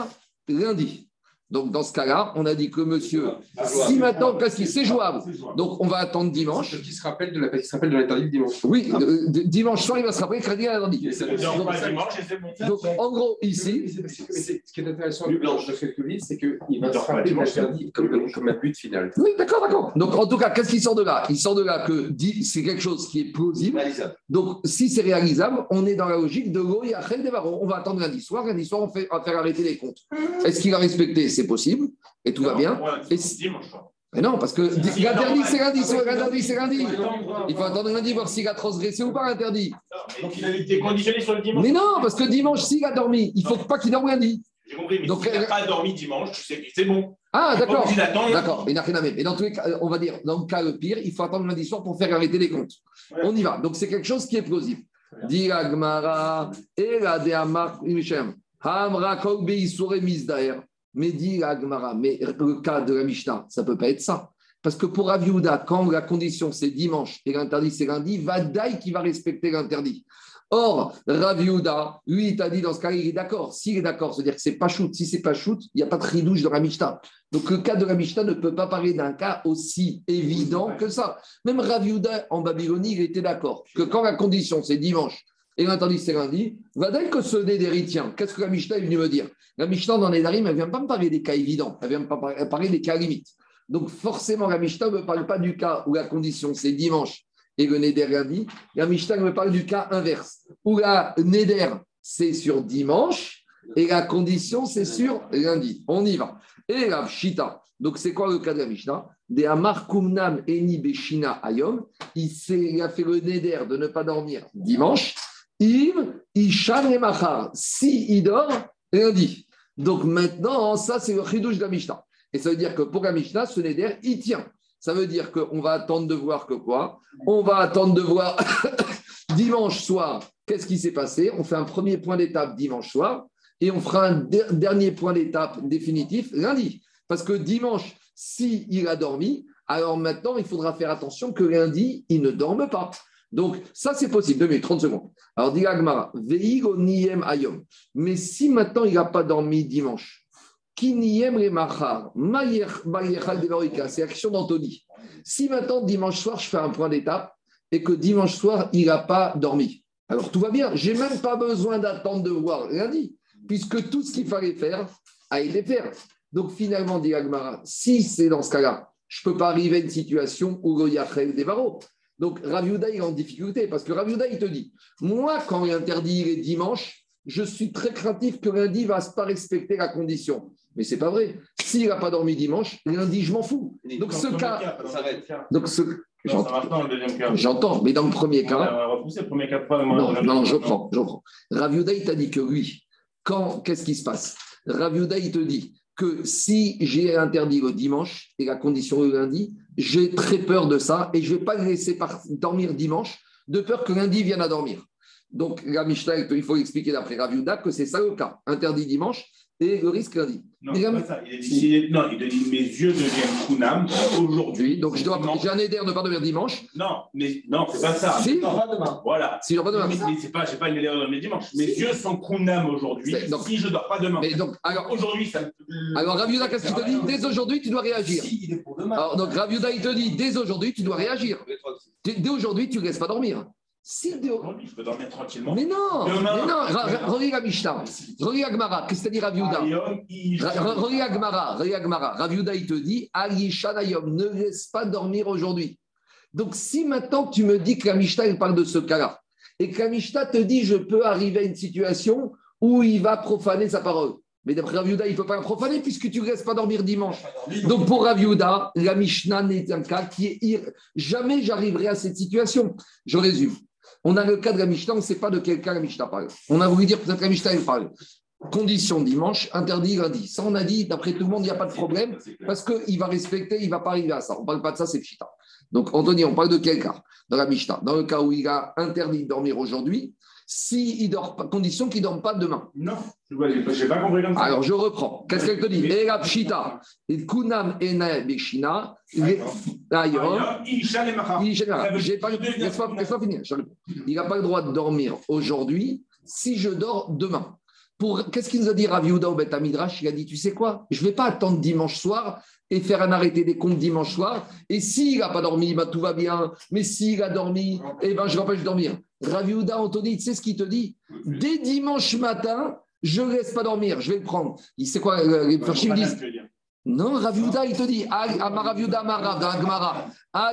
lundi. Donc, dans ce cas-là, on a dit que monsieur, si maintenant, parce que c'est jouable, donc on va attendre dimanche. Qui se rappelle de la, qui se rappelle de l'interdit dimanche. Oui, euh, dimanche soir, il va se rappeler que l'interdit. Donc, en gros, ici. Ce qui est intéressant ce que tu c'est qu'il va se rappeler l'interdit comme, comme un but final. Oui, d'accord, d'accord. Donc, en tout cas, qu'est-ce qui sort de là? Il sort de là que c'est quelque chose qui est plausible. Donc, si c'est réalisable, on est dans la logique de On va attendre lundi soir. Lundi soir, on, fait, on va faire arrêter les comptes. Est-ce qu'il a respecté c'est possible, et tout va bien. mais non, parce que l'interdit, c'est lundi, l'interdit, c'est lundi. Il faut attendre lundi, voir s'il a transgressé ou pas l'interdit. Donc il a été conditionné sur le dimanche. Mais non, parce que dimanche, s'il a dormi, il ne faut pas qu'il dorme lundi. J'ai compris, mais Donc, si tu n'as pas dormi dimanche, tu sais que c'est bon. Ah, d'accord. D'accord. Et dans tous les cas, on va dire, dans le cas le pire, il faut attendre lundi soir pour faire arrêter les comptes. On y va. Donc, c'est quelque chose qui est plausible. Dit Agmara, et la Hamra Mais dit Agmara, mais le cas de la Mishnah, ça ne peut pas être ça. Parce que pour Aviouda, quand la condition c'est dimanche et l'interdit c'est lundi, va Dai qui va respecter l'interdit. Or, Raviuda, lui, il t'a dit dans ce cas, il est d'accord. S'il est d'accord, c'est-à-dire que c'est pas shoot. Si c'est pas shoot, il n'y a pas de ridouche dans la Mishnah. Donc, le cas de la Mishnah ne peut pas parler d'un cas aussi évident que ça. Même Raviuda, en Babylonie, il était d'accord que quand la condition c'est dimanche et l'interdit c'est lundi, va dire que ce Nédéri tient. Qu'est-ce que la Mishnah est venue me dire? La Mishnah dans Nédarim, elle ne vient pas me parler des cas évidents, elle vient pas parler des cas limites. Donc, forcément, la Mishnah ne me parle pas du cas où la condition c'est dimanche et le Neder lundi. La Mishnah me parle du cas inverse, où la Neder, c'est sur dimanche et la condition, c'est sur lundi. On y va. Et la Shita, donc c'est quoi le cas de la Mishnah? De Amar Kumnam Eni Beshina Ayom, il, a fait le Neder de ne pas dormir dimanche. Im si il dort lundi. Donc maintenant, ça c'est le chidouche de la Mishnah. Et ça veut dire que pour la Mishnah, ce Neder, il tient. Ça veut dire qu'on va attendre de voir que quoi? On va attendre de voir dimanche soir, qu'est-ce qui s'est passé? On fait un premier point d'étape dimanche soir et on fera un dernier point d'étape définitif lundi. Parce que dimanche, s'il il a dormi, alors maintenant, il faudra faire attention que lundi, il ne dorme pas. Donc, ça, c'est possible. 2 minutes, 30 secondes. Alors, dit Agmara, niem ayom. Mais si maintenant, il n'a pas dormi dimanche, c'est action d'Anthony. Si maintenant, dimanche soir, je fais un point d'étape et que dimanche soir, il n'a pas dormi, alors tout va bien. J'ai même pas besoin d'attendre de voir lundi, puisque tout ce qu'il fallait faire a été fait. Donc finalement, dit Agmara, si c'est dans ce cas-là, je ne peux pas arriver à une situation où il y a des barreaux. Donc Raviuda, il est en difficulté, parce que Raviuda, il te dit, moi, quand il interdit les dimanches, je suis très craintif que lundi ne va pas respecter la condition. Mais c'est pas vrai. S'il n'a pas dormi dimanche, lundi, je m'en fous. Donc ce cas. Donc ce. J'entends, mais dans le premier cas. non, non, je prends, je prends. Raviuda, il t'a dit que oui. Quand, qu'est-ce qui se passe? Raviuda, il te dit que si j'ai interdit le dimanche et la condition le lundi, j'ai très peur de ça et je ne vais pas laisser dormir dimanche de peur que lundi vienne à dormir. Donc, la Mishnah, il faut expliquer d'après Raviuda que c'est ça le cas. Interdit dimanche, et le risque lundi. Non, c'est pas ça. Il a dit, non, il a dit mes yeux deviennent Kunam aujourd'hui. Donc je dois, j'ai un éder de pas devenir dimanche. Non, mais non, c'est pas ça. Si, non, pas demain. Voilà. Si je pas demain. Mais, mais c'est pas, j'ai pas une éder de mes dimanche. Mes yeux sont Kunam aujourd'hui. Si je dors pas demain. Mais donc, alors aujourd'hui, ça. Alors Raviuda, qu'est-ce qu'il te dit? Dès aujourd'hui, tu dois réagir. Si, il est pour demain. Alors donc Raviuda, il te dit dès aujourd'hui, tu dois réagir. Dès aujourd'hui, tu ne laisses pas dormir. Si Aujourd'hui, je peux dormir tranquillement. Mais non, Demain, mais non, regarde Mishnah, regarde Agmara, qu'est-ce que dit Raviuda Regarde Agmara, regarde Agmara. Raviuda, il te dit, Ayom, ne laisse pas dormir aujourd'hui. Donc, si maintenant tu me dis que la Mishnah, il parle de ce cas-là, et que la Mishnah te dit, je peux arriver à une situation où il va profaner sa parole. Mais d'après Raviuda, il ne peut pas la profaner puisque tu ne laisses pas dormir dimanche. Donc pour Raviuda, la Mishnah n'est un cas qui est... Jamais j'arriverai à cette situation. Je résume. On a le cas de la Mishnah, on ne sait pas de quel cas la Mishnah parle. On a voulu dire peut-être que la Mishnah parle. Condition dimanche, interdit lundi. Ça, on a dit, d'après tout le monde, il n'y a pas de problème parce qu'il va respecter, il ne va pas arriver à ça. On ne parle pas de ça, c'est Pshita. Donc, Anthony, on parle de quel cas? Dans la Mishnah. Dans le cas où il a interdit de dormir aujourd'hui, si il dort pas, condition qu'il ne dorme pas demain. Non, je n'ai pas compris comme ça. Alors, je reprends. Qu'est-ce qu'elle te dit? Pshita, Kunam Ena Beshina, Laisse-moi finir. Il n'a pas le droit de dormir aujourd'hui si je dors demain. Qu'est-ce qu'il nous a dit Rav Yehuda au Beth Il a dit, tu sais quoi? Je ne vais pas attendre dimanche soir et faire un arrêté des comptes dimanche soir. Et s'il n'a pas dormi, bah, tout va bien. Mais s'il a dormi, eh ben, je ne vais pas dormir. Rav Yehuda, Anthony, tu sais ce qu'il te dit Dès dimanche matin, je ne laisse pas dormir. Je vais le prendre. Il sait quoi Les disent non, Raviuda, il te dit, Amaraviuda Marav, dans Agmara,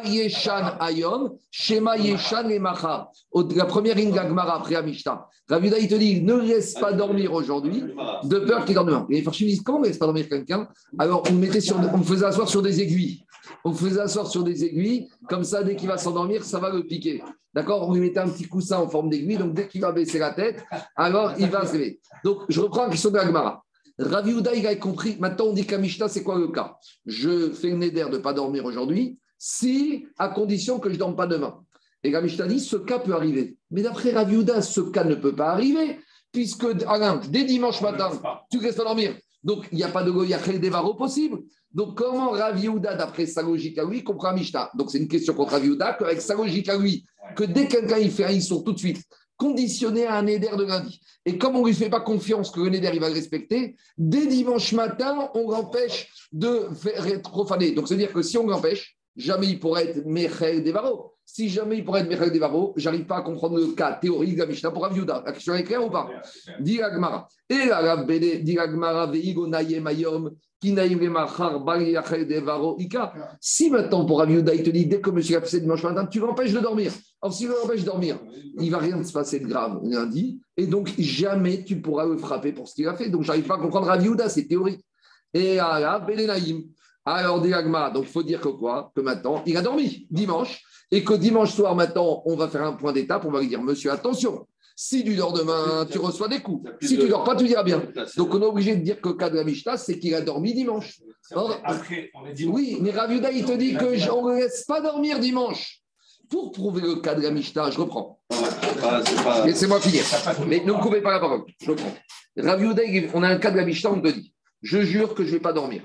Yeshan Ayom, Shema Yeshan et Macha. La première ligne d'Agmara après Amishta. Raviuda, il te dit, ne laisse pas dormir aujourd'hui, de peur qu'il dorme demain. Et les Farchim disent, comment ne laisse pas dormir quelqu'un? Alors, on, mettait sur, on faisait asseoir sur des aiguilles. On faisait asseoir sur des aiguilles, comme ça, dès qu'il va s'endormir, ça va le piquer. D'accord On lui mettait un petit coussin en forme d'aiguille, donc dès qu'il va baisser la tête, alors il va se réveiller. Donc, je reprends la question de Agmara. Ravi il a compris. Maintenant, on dit qu'à Mishnah, c'est quoi le cas? Je fais une éder de ne pas dormir aujourd'hui, si, à condition que je ne dorme pas demain. Et la Mishnah dit, ce cas peut arriver. Mais d'après Ravi ce cas ne peut pas arriver, puisque Alain, dès dimanche matin, tu ne restes pas dormir. Donc, il n'y a pas de Goyachel Devaro possible. Donc, comment Ravi d'après sa logique à lui, comprend Mishnah? Donc, c'est une question contre Ravi qu'avec sa logique à lui, que dès quelqu'un il fait un sont tout de suite, conditionné à un éder de lundi. Et comme on ne lui fait pas confiance que le éder il va le respecter, dès dimanche matin, on l'empêche de faire. Donc, c'est-à-dire que si on l'empêche, jamais il pourrait être Mechel Devaro. Si jamais il pourrait être Mechel Devaro, j'arrive pas à comprendre le cas théorique de la Mishnah pour Raviuda. La question est claire ou pas? Dit Et la Bede, dit Veigo Nayem Ayom, si maintenant pour Aviouda, il te dit dès que monsieur a fait dimanche matin, tu l'empêches de dormir. Alors s'il l'empêche de dormir, il ne va rien se passer de grave lundi, et donc jamais tu pourras le frapper pour ce qu'il a fait. Donc j'arrive pas à comprendre Aviouda, c'est théorique. Et alors, alors Diagma, donc il faut dire que quoi? Que maintenant, il a dormi dimanche, et que dimanche soir, maintenant, on va faire un point d'étape, on va lui dire, monsieur, attention, si tu dors demain, tu reçois des coups. Si tu ne dors pas, tu diras bien. Donc on est obligé de dire que le cas de la Mishnah, c'est qu'il a dormi dimanche. Après, on dit... Oui, mais Raviuda, il te dit que on ne laisse pas dormir dimanche. Pour prouver le cas de la Mishnah, je reprends. Laissez-moi finir. Mais ne me coupez pas la parole. Je reprends. Raviuda, on a un cas de la Mishnah, on te dit Je jure que je ne vais pas dormir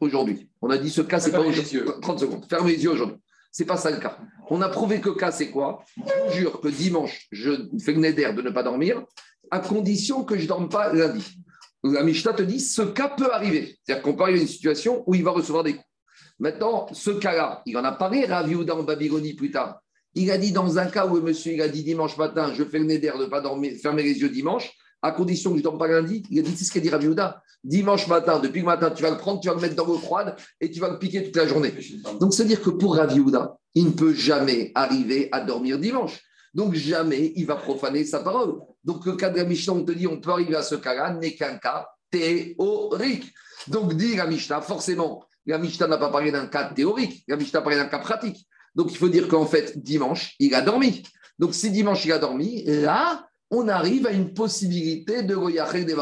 aujourd'hui. On a dit ce cas, c'est pas aujourd'hui. 30 secondes. Ferme les yeux aujourd'hui. C'est pas ça le cas. On a prouvé que cas, c'est quoi? Je jure que dimanche, je fais neder de ne pas dormir, à condition que je ne dorme pas lundi. La Mishnah te dit ce cas peut arriver. C'est-à-dire qu'on peut arriver à une situation où il va recevoir des coups. Maintenant, ce cas-là, il en a parlé, Raviouda en Babylonie plus tard. Il a dit dans un cas où le monsieur il a dit dimanche matin, je fais le neder de ne pas dormir, fermer les yeux dimanche, à condition que je ne dorme pas lundi. Il a dit c'est ce qu'a dit Raviouda. Dimanche matin, depuis le matin, tu vas le prendre, tu vas le mettre dans l'eau froide et tu vas le piquer toute la journée. Donc, c'est-à-dire que pour Raviouda, il ne peut jamais arriver à dormir dimanche. Donc, jamais il va profaner sa parole. Donc, le cas de la Mishnah, on te dit, on peut arriver à ce cas-là, n'est qu'un cas théorique. Donc, dit la Mishnah, forcément, la Mishnah n'a pas parlé d'un cas théorique, la Mishnah parlé d'un cas pratique. Donc, il faut dire qu'en fait, dimanche, il a dormi. Donc, si dimanche, il a dormi, là, on arrive à une possibilité de Goyachel des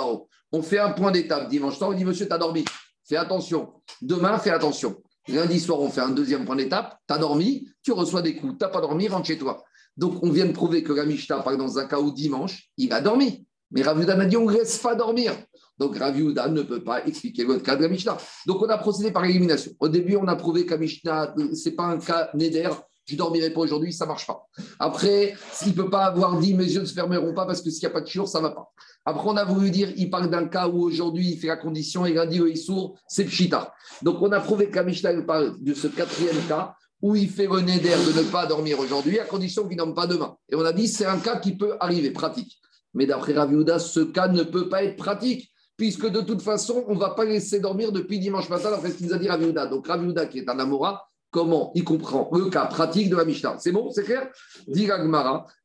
on fait un point d'étape dimanche soir, on dit Monsieur, tu as dormi, fais attention. Demain, fais attention. Lundi soir, on fait un deuxième point d'étape, tu as dormi, tu reçois des coups, tu n'as pas dormi, rentre chez toi. Donc, on vient de prouver que la Mishnah, par exemple, dans un cas où dimanche, il a dormi. Mais Raviuda m'a dit on ne laisse pas dormir. Donc, Raviuda ne peut pas expliquer le cas de la. Donc, on a procédé par élimination. Au début, on a prouvé que la Mishnah, ce n'est pas un cas Neder, je ne dormirai pas aujourd'hui, ça ne marche pas. Après, s'il ne peut pas avoir dit mes yeux ne se fermeront pas parce que s'il n'y a pas de chiour, ça ne va pas. Après, on a voulu dire, il parle d'un cas où aujourd'hui il fait la condition et il a dit il est sourd, c'est pchita. Donc on a prouvé que la parle de ce quatrième cas où il fait le neder de ne pas dormir aujourd'hui à condition qu'il ne dorme pas demain. Et on a dit c'est un cas qui peut arriver, pratique. Mais d'après Raviouda, ce cas ne peut pas être pratique puisque de toute façon, on ne va pas laisser dormir depuis dimanche matin après ce qu'il nous a dit Raviouda. Donc Raviouda, qui est un Amora, comment il comprend le cas pratique de la Mishnah. C'est bon, c'est clair? Dit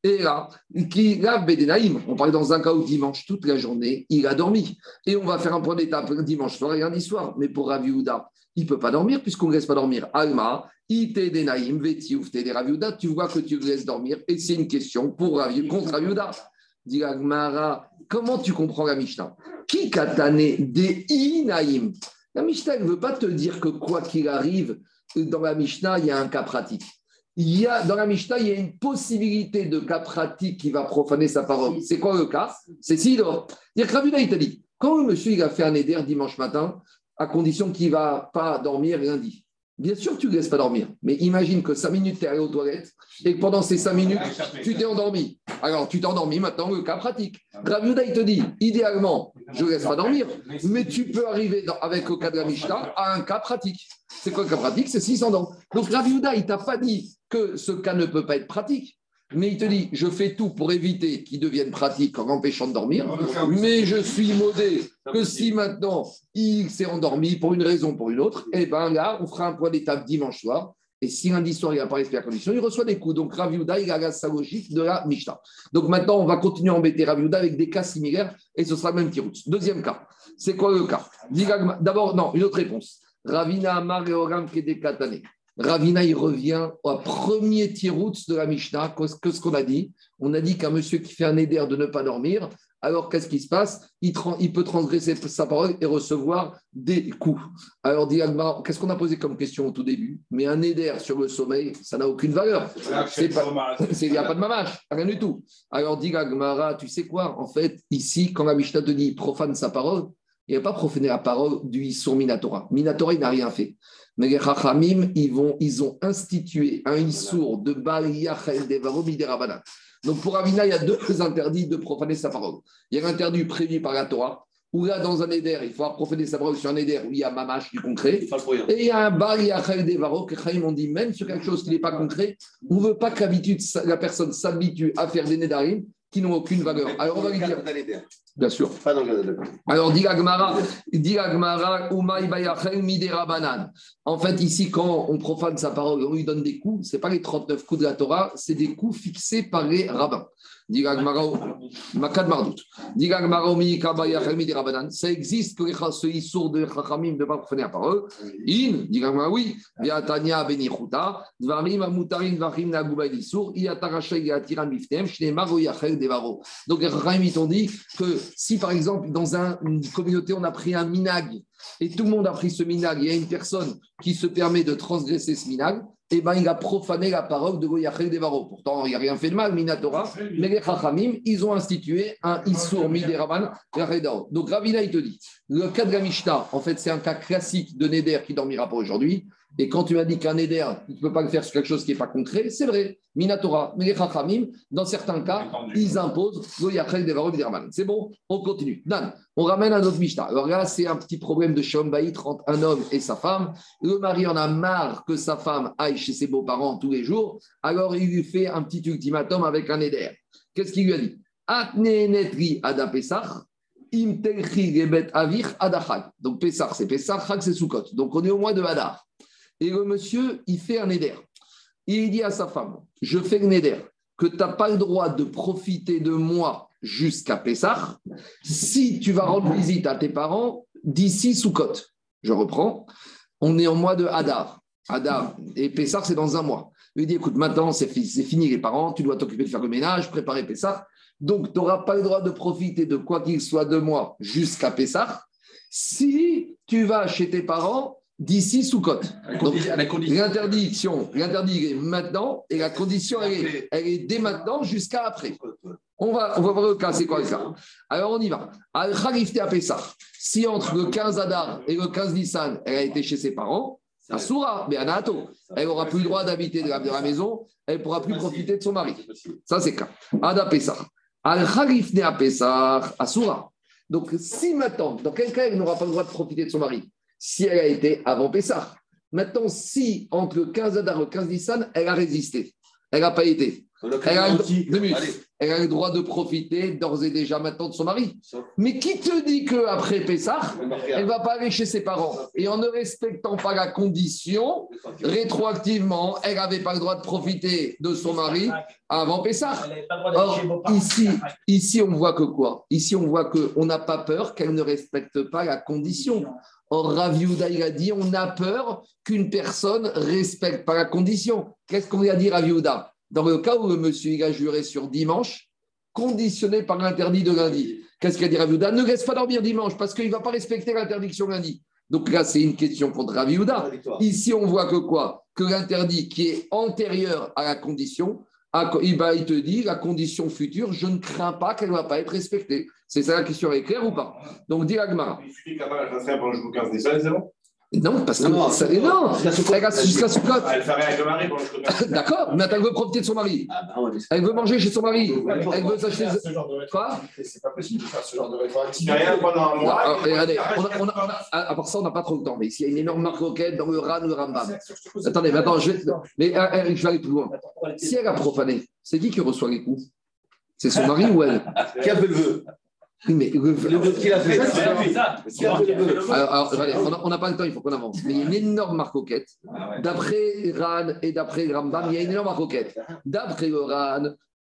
et là, qui l'a on parle dans un cas où dimanche, toute la journée, il a dormi. Et on va faire un point d'étape dimanche soir et lundi soir. Mais pour Ravi il ne peut pas dormir puisqu'on ne laisse pas dormir. Alma, ite denaim, veti de Ravi tu vois que tu laisses dormir. Et c'est une question pour Ravi, contre Ravi Dit comment tu comprends la Mishnah? Qui katane de inaim La Mishnah ne veut pas te dire que quoi qu'il arrive, dans la Mishnah, il y a un cas pratique. Il y a, dans la Mishnah, il y a une possibilité de cas pratique qui va profaner sa parole. C'est quoi le cas? C'est si dort. Il te dit, quand le monsieur il a fait un éder dimanche matin, à condition qu'il ne va pas dormir lundi, Bien sûr, tu ne laisses pas dormir. Mais imagine que 5 minutes, tu es allé aux toilettes et que pendant ces 5 minutes, tu t'es endormi. Alors, tu t'es endormi, maintenant, le cas pratique. Raviuda, il te dit, idéalement, je ne laisse pas dormir, mais tu peux arriver avec le cas de la Mishnah à un cas pratique. C'est quoi le cas pratique? C'est 600 dents. Donc, Raviuda, il t'a pas dit que ce cas ne peut pas être pratique. Mais il te dit, je fais tout pour éviter qu'il devienne pratique en empêchant de dormir, mais je suis modé que si maintenant il s'est endormi pour une raison ou pour une autre, eh bien là, on fera un point d'étape dimanche soir. Et si lundi soir, il n'a pas respecté la condition, il reçoit des coups. Donc, Raviuda, il a sa logique de la Mishnah. Donc, maintenant, on va continuer à embêter Raviuda avec des cas similaires et ce sera le même Tirout. Deuxième cas. C'est quoi le cas? D'abord, non, une autre réponse. Ravina Amar et Katane. Ravina, il revient au premier tirout de la Mishnah, que ce qu'on a dit? On a dit qu'un monsieur qui fait un éder de ne pas dormir, alors qu'est-ce qui se passe? Il, il, peut transgresser sa parole et recevoir des coups. Alors, dit qu'est-ce qu'on a posé comme question au tout début? Mais un éder sur le sommeil, ça n'a aucune valeur. Il n'y a pas de mamache, rien du tout. Alors, dit Agmara, tu sais quoi? En fait, ici, quand la Mishnah te dit profane sa parole, il a pas profané la parole du Issour Minatora. Minatora, il n'a rien fait. Mais les Chachamim, ils, vont, ils ont institué un Issour de Bal Yachel Devaro Miderabanan. Donc pour Avina, il y a deux interdits de profaner sa parole. Il y a l'interdit prévu par la Torah, où là, dans un éder, il faut profaner sa parole sur un éder où il y a mamash du concret. Et il y a un Bal Yachel Devaro, que Chaim on dit, même sur quelque chose qui n'est pas concret, on ne veut pas que la personne s'habitue à faire des Nedarim qui n'ont aucune valeur. Alors on va lui dire. Bien sûr. Alors, dit Agmara, dit Agmara, En fait, ici, quand on profane sa parole, on lui donne des coups, ce n'est pas les 39 coups de la Torah, c'est des coups fixés par les rabbins. Ça existe que ce issour de Chachamim ne pas profaner la parole. In, dit oui, Viatania benichuta, Dvarim amutarim Dvarim naguba issour, Iatarasha Yatiran biftem, Shnemar Yachel devaro. Donc les Chachamim ont dit que si par exemple dans une communauté on a pris un minag et tout le monde a pris ce minag, il y a une personne qui se permet de transgresser ce minag, eh ben, il a profané la parole de Goyachel Devaro. Pourtant, il n'y a rien fait de mal, Minatora, mais les Chachamim, ils ont institué un Issour Mideraman Donc, Ravina, il te dit, le cas de la en fait, c'est un cas classique de Neder qui dormira pas aujourd'hui. Et quand tu m'as dit qu'un éder, tu ne peux pas le faire sur quelque chose qui n'est pas concret, c'est vrai. Minatora, mais les Chachamim, dans certains cas, ils imposent C'est bon, on continue. Dan, on ramène un autre Mishnah. Alors là, c'est un petit problème de Shombaït entre un homme et sa femme. Le mari en a marre que sa femme aille chez ses beaux-parents tous les jours. Alors il lui fait un petit ultimatum avec un éder. Qu'est-ce qu'il lui a dit? Donc Pesach, c'est Pesach, c'est Sukkot. Donc on est au mois de Hadar. Et le monsieur, il fait un éder. Il dit à sa femme Je fais un éder, que tu n'as pas le droit de profiter de moi jusqu'à Pessah si tu vas rendre visite à tes parents d'ici Soukot. Je reprends. On est en mois de Hadar. Hadar et Pessah, c'est dans un mois. Il dit Écoute, maintenant, c'est fini les parents, tu dois t'occuper de faire le ménage, préparer Pessah. Donc, tu n'auras pas le droit de profiter de quoi qu'il soit de moi jusqu'à Pessah si tu vas chez tes parents d'ici sous cote. L'interdiction, l'interdit est maintenant et la condition, elle est, elle est dès maintenant jusqu'à après. On va, on va voir le cas, c'est quoi le cas Alors on y va. al à Pessah, si entre le 15 Adar et le 15 Nissan, elle a été chez ses parents, Asura, mais Anato, elle n'aura plus le droit d'habiter de la maison, elle ne pourra plus profiter de son mari. Ça, c'est le cas. Ada Pessah. al à Pessah, Asura. Donc, si maintenant, dans quel cas elle n'aura pas le droit de profiter de son mari si elle a été avant Pessah. Maintenant, si entre le 15 Adar et le 15 Nissan, elle a résisté, elle n'a pas été, elle a, elle a, le droit de profiter d'ores et déjà maintenant de son mari. Mais qui te dit qu'après Pessah, elle ne va pas aller chez ses parents Et en ne respectant pas la condition, rétroactivement, elle n'avait pas le droit de profiter de son mari avant Pessah. Or, ici, ici, on voit que quoi? Ici, on voit qu'on n'a pas peur qu'elle ne respecte pas la condition. Or, Raviuda, il a dit on a peur qu'une personne respecte pas la condition. Qu'est-ce qu'on a dit, Raviuda Dans le cas où le monsieur il a juré sur dimanche, conditionné par l'interdit de lundi. Qu'est-ce qu'a dit Raviuda Ne laisse pas dormir dimanche parce qu'il ne va pas respecter l'interdiction lundi. Donc là, c'est une question contre Raviuda. Ici, on voit que quoi? Que l'interdit qui est antérieur à la condition, il te dit la condition future, je ne crains pas qu'elle ne va pas être respectée. C'est ça la question est claire ou pas? Donc, dit Agmara. Il suffit qu'Amara fasse rien pendant le 15 décembre, c'est bon? Non, parce que. Non, ça, non. elle reste jusqu'à Soukot. Elle fait rien avec le mari pendant le D'accord, mais elle veut profiter de son mari. Ah, bah elle veut manger chez son mari. Elle veut s'acheter. Quoi C'est pas possible de faire ce genre de rétroactivité. rien pendant un mois. Regardez, on a, à part ça, on n'a pas trop le temps. Mais s'il y a une énorme marque roquette dans le RAN ou le Rambam. Attendez, mais attends, je vais, mais, euh, je vais aller plus loin. Si elle a profané, c'est qui qui reçoit les coups? C'est son mari ou elle? Qui a fait le vœu? Oui, mais le, le qu'il a fait. Alors, on n'a pas le temps, il faut qu'on avance. Mais il y a une énorme marcoquette. D'après Ran et d'après Rambam, il y a une énorme marcoquette. D'après le Ran,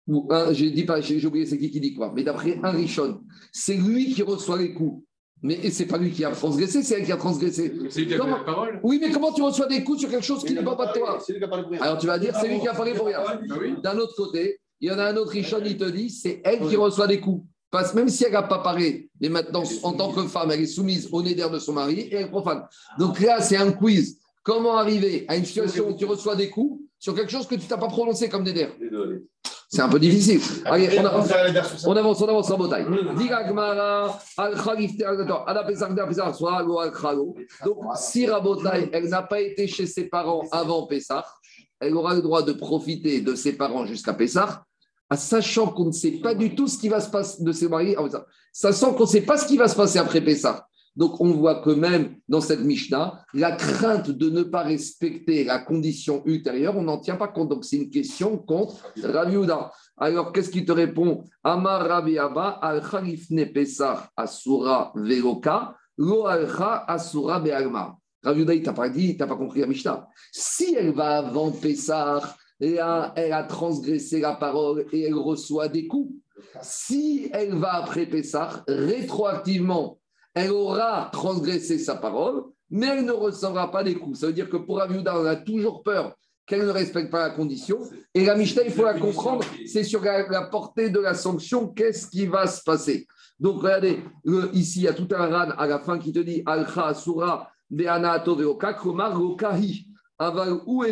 je dis pas, j'ai oublié c'est qui qui dit quoi, mais d'après un Richon, c'est lui qui reçoit les coups. Mais c'est pas lui qui a transgressé, c'est elle qui a transgressé. C'est lui qui a la parole. Oui, mais comment tu reçois des coups sur quelque chose qui n'est pas, pas de toi Alors tu vas dire, c'est lui qui a parlé pour rien. D'un autre côté, il y en a un autre Richon, il te dit, c'est elle qui reçoit des coups Parce, même si elle n'a pas parlé, mais maintenant, en tant que femme, elle est soumise au néder de son mari et elle profane. Donc là, c'est un quiz. Comment arriver à une situation où tu reçois des coups sur quelque chose que tu t'as pas prononcé comme néder c'est un peu difficile. Allez, on, avance, on avance, on avance en bataille. Donc, si Rabotai, elle n'a pas été chez ses parents avant Pessah, elle aura le droit de profiter de ses parents jusqu'à Pessah, sachant qu'on ne sait pas du tout ce qui va se passer de ses maris, sachant qu'on ne sait pas ce qui va se passer après Pessah. Donc, on voit que même dans cette Mishnah, la crainte de ne pas respecter la condition ultérieure, on n'en tient pas compte. Donc, c'est une question contre Ravi Alors, qu'est-ce qui te répond? Amar Rabi Abba, al Pesach asura asura il t'a pas dit, il t'a pas compris la Mishnah. Si elle va avant Pessah, elle a transgressé la parole et elle reçoit des coups. Si elle va après Pessah, rétroactivement, elle aura transgressé sa parole, mais elle ne recevra pas des coups. Ça veut dire que pour Aviouda, on a toujours peur qu'elle ne respecte pas la condition. Et la Mishnah, il faut la comprendre, c'est sur la, portée de la sanction, qu'est-ce qui va se passer. Donc, regardez, ici, il y a tout un ran à la fin qui te dit Al-Kha Asura Be'ana Toveoka Kromar Rokahi. Aval ou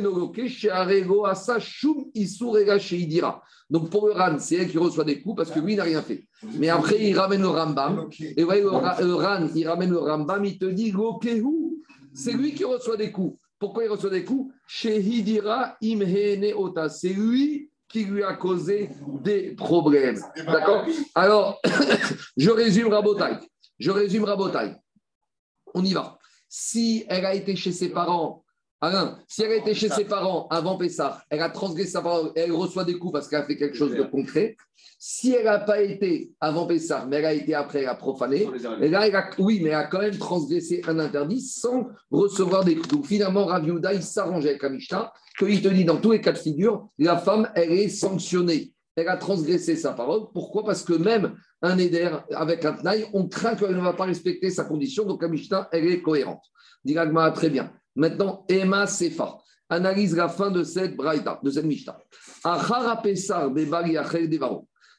Shearego Asa Shum Isurega Sheidira. Donc pour le Ran, c'est elle qui reçoit des coups parce que lui n'a rien fait. Mais après, il ramène le Rambam. Et vous voyez, le, Ran, il ramène le Rambam, il te dit Gokehu. C'est lui qui reçoit des coups. Pourquoi il reçoit des coups? Shehidira Imhene Ota. C'est lui qui lui a causé des problèmes. D'accord? Alors, je résume Rabotai. Je résume Rabotai. On y va. Si elle a été chez ses parents Alain, si elle a été chez ses parents avant Pessah, elle a transgressé sa parole et elle reçoit des coups parce qu'elle a fait quelque chose de concret. Si elle n'a pas été avant Pessah, mais elle a été après, elle a profané, et là, elle a, oui, mais elle a quand même transgressé un interdit sans recevoir des coups. Donc finalement, Rav il s'arrange avec Amishta, qu'il te dit dans tous les cas de figure, la femme, elle est sanctionnée. Elle a transgressé sa parole. Pourquoi? Parce que même un éder avec un tnaï, on craint qu'elle ne va pas respecter sa condition. Donc Amishta, elle est cohérente. Diragma, très bien. Maintenant, Emma Sefa analyse la fin de cette braïta, de cette Mishnah.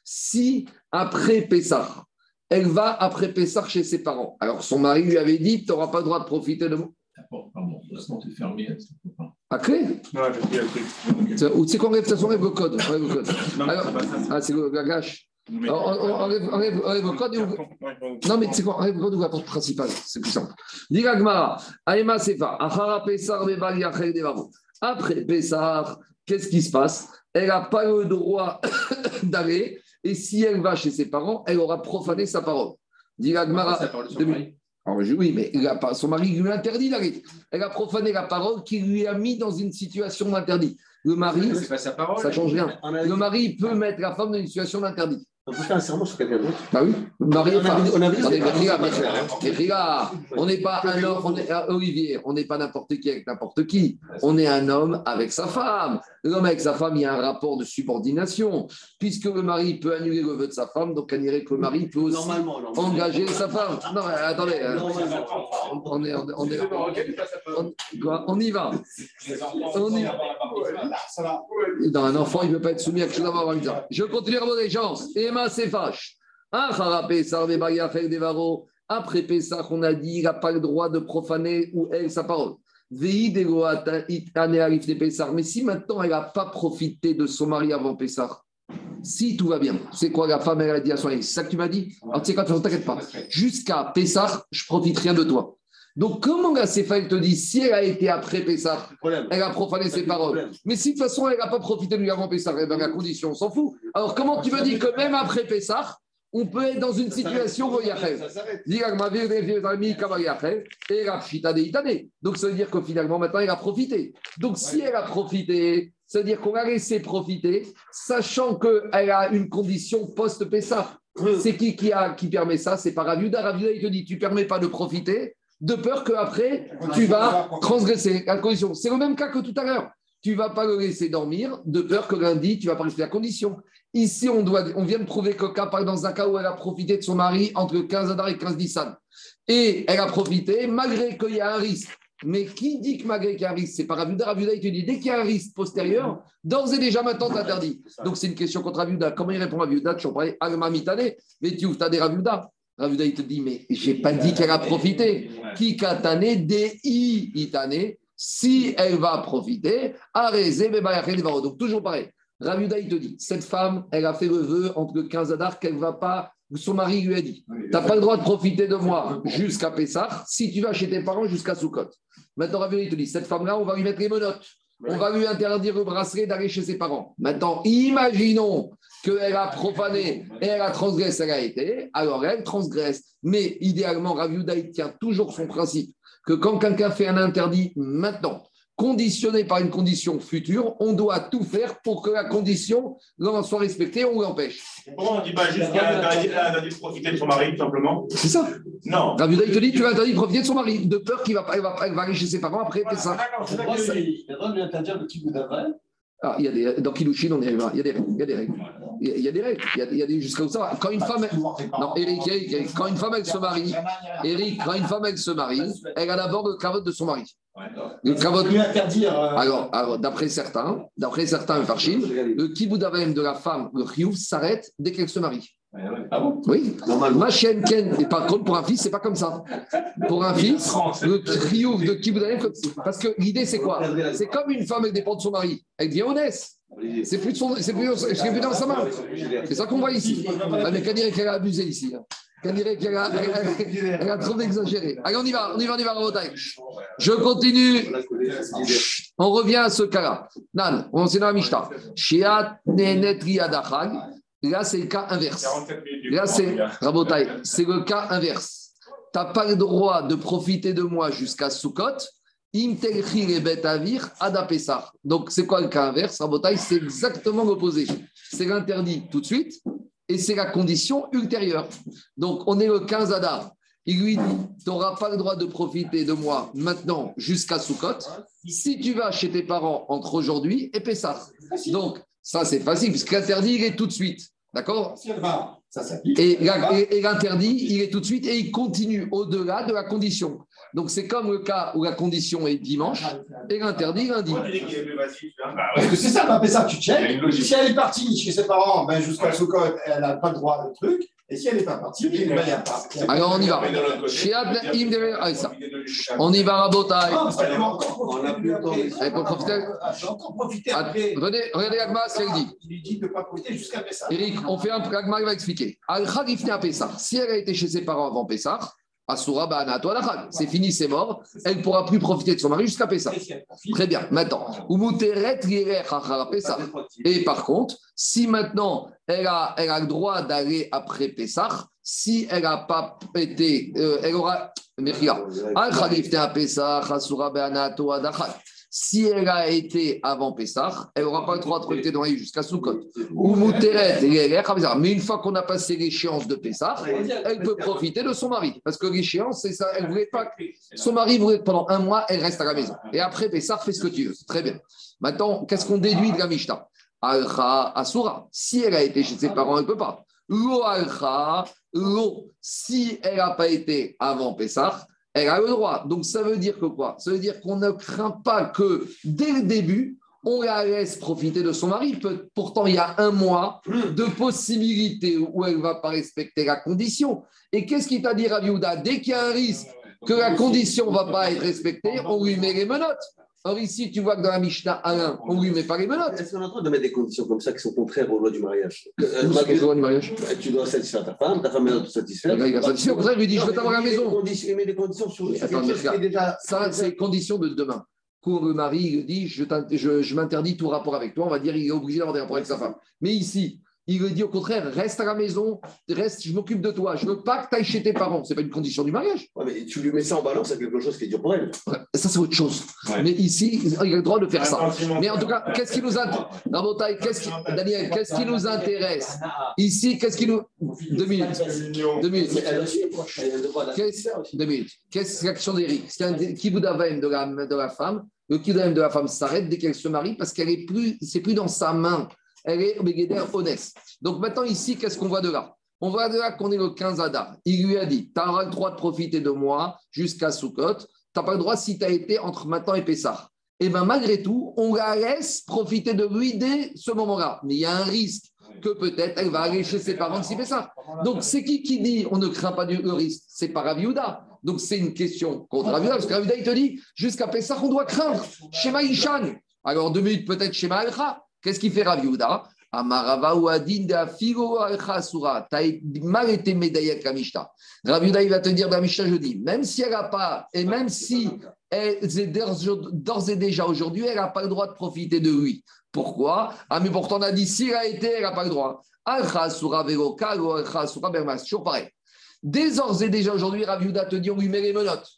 Si après Pessah, elle va après Pessah chez ses parents, alors son mari lui avait dit Tu n'auras pas le droit de profiter de moi. Pardon, fermé. À clé Non, j'ai pris Ou tu sais qu'on rêve, de toute façon, rêve le code. Alors, ah, c'est le gâche. Enlève, enlève, enlève le code et ouvre. Non, mais sais quoi, enlève le code, ouvre la porte principale. C'est plus simple. Diragmara, Aema Sefa, Achara Pesar Bebal Yachel. Après Pessar, qu'est-ce qui se passe? Elle n'a pas le droit d'aller. Et si elle va chez ses parents, elle aura profané sa parole. Diragmara. Alors, oui, mais son mari lui interdit d'aller. Elle a profané la parole qui lui a mis dans une situation d'interdit. Le mari, ça change rien. Le mari peut mettre la femme dans une situation d'interdit. On peut faire un serment sur quelqu'un d'autre Bah oui. Marie on, a, on, a vu, on n'est pas un homme, on est, euh, Olivier, on n'est pas n'importe qui avec n'importe qui. On est un homme avec sa femme. L'homme avec sa femme, il y a un rapport de subordination. Puisque le mari peut annuler le vœu de sa femme, donc on dirait que le mari peut aussi engager sa femme. Non, mais attendez. Euh, on, est, on, on, est, on, y va. On y va. Dans un enfant, il ne peut pas être soumis à quelque chose avant Je continue à mon échange. Et après Pessah, on a dit il n'a pas le droit de profaner ou elle sa parole. Mais si maintenant elle n'a pas profité de son mari avant Pessah, si tout va bien, c'est quoi la femme, elle a dit à son mari? C'est ça que tu m'as dit? Alors tu sais quoi, t'inquiète pas. Jusqu'à Pessah, je profite rien de toi. Donc, comment la Sefa, te dit, si elle a été après Pessah, elle a profané ses paroles. Mais si de toute façon, elle n'a pas profité de lui avant Pessah, eh bien, la condition, on s'en fout. Alors, comment tu me dis que même après Pessah, on peut être dans une situation où il y a Donc, ça veut dire que finalement, maintenant, elle a profité. Donc, si elle a profité, ça veut dire qu'on a laissé profiter, sachant qu'elle a une condition post-Pessah. C'est qui qui, a, qui permet ça C'est pas Raviuda. Raviuda, il te dit tu ne permets pas de profiter, de peur qu'après, tu vas transgresser la condition. C'est le même cas que tout à l'heure. Tu ne vas pas le laisser dormir, de peur que lundi, tu vas pas respecter la condition. Ici, on, doit, on vient de prouver que cas, dans un cas où elle a profité de son mari entre 15 Adar et 15 Nissan. Et elle a profité, malgré qu'il y a un risque Mais qui dit que malgré qu'il y a un risque C'est pas Ravuda. Ravuda, il te dit dès qu'il y a un risque postérieur, d'ores et déjà maintenant, c'est interdit. Donc c'est une question contre Ravuda. Comment il répond Ravuda Tu en parlais Alma Mitane, mais tu ouvres des Ravuda. Ravuda, il te dit mais j'ai pas dit qu'elle a profité. Qui katane de i itane si elle va profiter, donc toujours pareil. Ravuda, il te dit, cette femme, elle a fait le vœu entre le 15 Adar qu'elle ne va pas son mari lui a dit Tu n'as pas le droit de profiter de moi jusqu'à Pessah si tu vas chez tes parents jusqu'à Soukot. Maintenant, Rav te dit Cette femme-là, on va lui mettre les menottes. On va lui interdire le bracelet d'aller chez ses parents. Maintenant, imaginons qu'elle a profané et elle a transgressé, elle a été, alors elle transgresse. Mais idéalement, Rav il tient toujours son principe que quand quelqu'un fait un interdit maintenant, conditionné par une condition future, on doit tout faire pour que la condition soit respectée, on l'empêche. Pourquoi on ne dit pas juste qu'elle a interdit de profiter de son mari, tout simplement? C'est ça. Non. Rabbi il te dit tu vas interdire de profiter de son mari, de peur qu'il va, va, va, aller chez ses parents après. Voilà, ça. D'accord, c'est d'accord. Il a le droit de lui interdire de qui vous ah, il y a des, dans Kilushin, on y arrivera. Il y a des règles. Il y a des règles. Il y a, des règles. Il y a, il y a des, jusqu'à ça. Quand une femme. Non, Eric, Eric, quand une femme, elle se marie. Eric, quand une femme, elle se marie, elle a d'abord le cavote de son mari. Le interdire. Euh... Alors, alors d'après certains, d'après certains Farchim, le kiboudavem de la femme, le riouf, s'arrête dès qu'elle se marie. Ah bon Oui. Ma chienne Ken, et par contre, pour un fils, c'est pas comme ça. Pour un fils, le trio de qui vous parce que l'idée, c'est quoi? C'est comme une femme, elle dépend de son mari. Elle devient honnête. C'est plus, son, c'est plus, plus dans sa main. C'est ça qu'on voit ici. Ah, mais qu'elle dirait qu'elle a abusé ici. Qu'elle dirait qu'elle a, elle a, trop exagéré. Allez, on y va, on y va, on y va, Je continue. On revient à ce cas-là. Nan, on est dans la Mishnah. Shiat nenetriadachag. Là, c'est le cas inverse. Là, c'est c'est le cas inverse. Tu n'as pas le droit de profiter de moi jusqu'à Sukkot. Donc, c'est quoi le cas inverse? Rabotai, c'est exactement l'opposé. C'est l'interdit tout de suite et c'est la condition ultérieure. Donc, on est le 15 Adar. Il lui dit Tu n'auras pas le droit de profiter de moi maintenant jusqu'à Sukkot si tu vas chez tes parents entre aujourd'hui et Pessah. Donc, ça, c'est facile, puisque l'interdit, il est tout de suite. D'accord Et, l'interdit, il est tout de suite et il continue au-delà de la condition. Donc c'est comme le cas où la condition est dimanche et l'interdit lundi. Parce que c'est ça, ça, tu check. Si elle est partie chez ses parents ben, jusqu'à Soukot, elle n'a pas le droit de truc. Et si elle n'est pas partie, il n'y a pas. Alors on y va. On y va, Rabotai. On n'a plus le temps. J'ai encore profité. Venez, regardez Agma, ce qu'elle dit. Il dit de ne pas profiter jusqu'à Pessah. Eric, on fait un Agma, il va expliquer. Si elle a été chez ses parents avant Pessah, Asura C'est fini, c'est mort. Elle ne pourra plus profiter de son mari jusqu'à Pessah. Très bien. Maintenant, et par contre, si maintenant elle a, elle a le droit d'aller après Pessah, si elle n'a pas été, euh, elle aura. Si elle a été avant Pessah, elle n'aura pas le droit de profiter dans jusqu'à Soukot. Ou Mais une fois qu'on a passé l'échéance de Pessah, elle peut profiter de son mari. Parce que l'échéance, c'est ça. Elle voulait pas. Son mari voulait que pendant un mois, elle reste à la maison. Et après Pessah, fais ce que tu veux. Très bien. Maintenant, qu'est-ce qu'on déduit de la Mishnah? Asura. Si elle a été chez ses parents, elle ne peut pas. Lo lo. Si elle n'a pas été avant Pessah, elle a le droit. Donc ça veut dire que quoi? Ça veut dire qu'on ne craint pas que dès le début, on la laisse profiter de son mari. Pourtant, il y a un mois de possibilité où elle ne va pas respecter la condition. Et qu'est-ce qu'il t'a dit, Raviouda Dès qu'il y a un risque que la condition ne va pas être respectée, on lui met les menottes. Or, ici, tu vois que dans la Mishnah Alain, on ne lui met pas les menottes. Est-ce qu'on est en train de mettre des conditions comme ça qui sont contraires aux lois du mariage euh, lois du mariage Tu dois satisfaire ta femme, ta femme doit te satisfaire. Il va satisfaire, pour ça, il lui dit Je veux t'avoir à la maison. Il met des conditions sur déjà... Ça, c'est les conditions de demain. Quand le mari dit Je, je m'interdis tout rapport avec toi, on va dire il est obligé d'avoir des rapports avec sa femme. Mais ici, il lui dit au contraire, reste à la maison, reste, je m'occupe de toi. Je veux pas que tu ailles chez tes parents. Ce n'est pas une condition du mariage. Ouais, mais tu lui mets ça en balance, c'est quelque chose qui est dur pour elle. ça, c'est autre chose. Mais ici, il a le droit de faire ça. Mais en tout cas, qu'est-ce qui nous intéresse qu'est-ce qui... Daniel, qu'est-ce qui nous intéresse Ici, qu'est-ce qui nous. Deux minutes. Deux minutes. Deux minutes. Qu'est-ce que l'action d'Éric C'est un kiboudavaim de la, de la femme. Le kiboudavaim de la femme s'arrête dès qu'elle se marie parce qu'elle est plus, c'est plus dans sa main elle est Begeder honnête. Donc maintenant, ici, qu'est-ce qu'on voit de là? On voit de là qu'on est le 15 Adar. Il lui a dit Tu le droit de profiter de moi jusqu'à Sukkot. tu n'as pas le droit si tu as été entre maintenant et Pessah. Et eh bien malgré tout, on la laisse profiter de lui dès ce moment-là. Mais il y a un risque que peut-être elle va aller chez ses parents si ça. Donc c'est qui qui dit on ne craint pas du, le risque C'est pas Raviouda. Donc c'est une question contre Raviouda, parce que Raviouda il te dit jusqu'à Pessah on doit craindre. Shema Ishan. Alors deux minutes peut-être Shema Alcha. Qu'est-ce qu'il fait. Tu as mal été médaillé avec la Mishnah. Raviouda il va te dire dans la Mishnah jeudi, même si elle n'a pas, et même si elle est d'ores et déjà aujourd'hui, elle n'a pas le droit de profiter de lui. Pourquoi? Ah, mais pourtant, on a dit, si elle a été, elle n'a pas le droit. Toujours pareil. Dès et déjà aujourd'hui, Raviuda te dit, on lui met les menottes.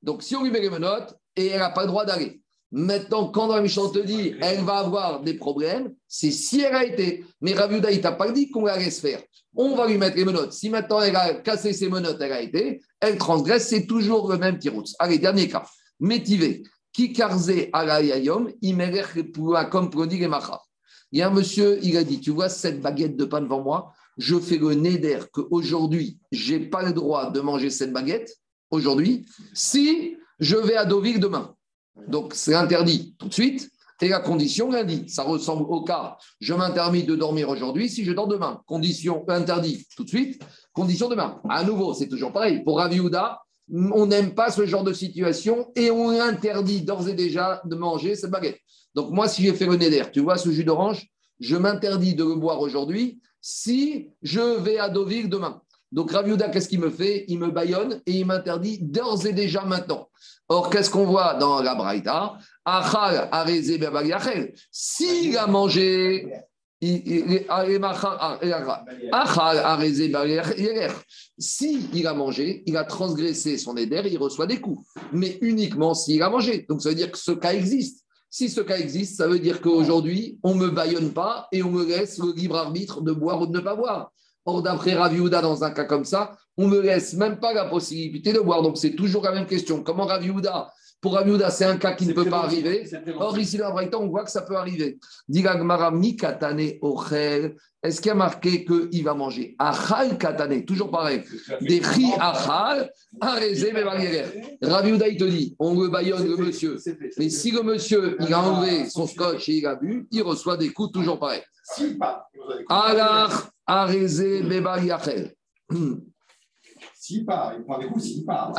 Donc, si on lui met les menottes, et elle n'a pas le droit d'aller. Maintenant, quand dans la Mishnah te dit, elle va avoir des problèmes, c'est si elle a été. Mais Raviuda, il t'a pas dit qu'on la laisse faire. On va lui mettre les menottes. Si maintenant elle a cassé ses menottes, elle a été, elle transgresse, c'est toujours le même tirous. Allez, dernier cas. Métivé. Qui alayayom, comme prodigue Il y a un monsieur, il a dit Tu vois cette baguette de pain devant moi Je fais le néder qu'aujourd'hui, je n'ai pas le droit de manger cette baguette, aujourd'hui, si je vais à Deauville demain. Donc, c'est interdit tout de suite. Et la condition lundi, ça ressemble au cas je m'interdis de dormir aujourd'hui si je dors demain. Condition interdit tout de suite, condition demain. À nouveau, c'est toujours pareil. Pour Raviouda, on n'aime pas ce genre de situation et on interdit d'ores et déjà de manger cette baguette. Donc moi, si j'ai fait le néder, tu vois ce jus d'orange, je m'interdis de le boire aujourd'hui si je vais à Deauville demain. Donc Raviuda, qu'est-ce qu'il me fait? Il me baillonne et il m'interdit d'ores et déjà maintenant. Or, qu'est-ce qu'on voit dans la Braïta? Achal S'il a mangé si il a mangé, il a transgressé son éder, il reçoit des coups. Mais uniquement s'il a mangé. Donc ça veut dire que ce cas existe. Si ce cas existe, ça veut dire qu'aujourd'hui, on ne me baillonne pas et on me laisse le libre arbitre de boire ou de ne pas boire. Or, d'après Raviouda, dans un cas comme ça, on ne me laisse même pas la possibilité de boire. Donc, c'est toujours la même question. Comment Raviouda pour Amiouda, c'est un cas qui ne peut pas arriver. Or, ici, dans on voit que ça peut arriver. Est-ce qu'il y a marqué qu'il va manger Achal katane, toujours pareil. Des ri achal, arezé, Raviouda, il te dit, on le baillonne le monsieur. Mais si le monsieur, il a enlevé son scotch et il a bu, il reçoit des coups toujours pareil. Alors, arezé, bebariachel. S'il part, il prend des coups s'il part.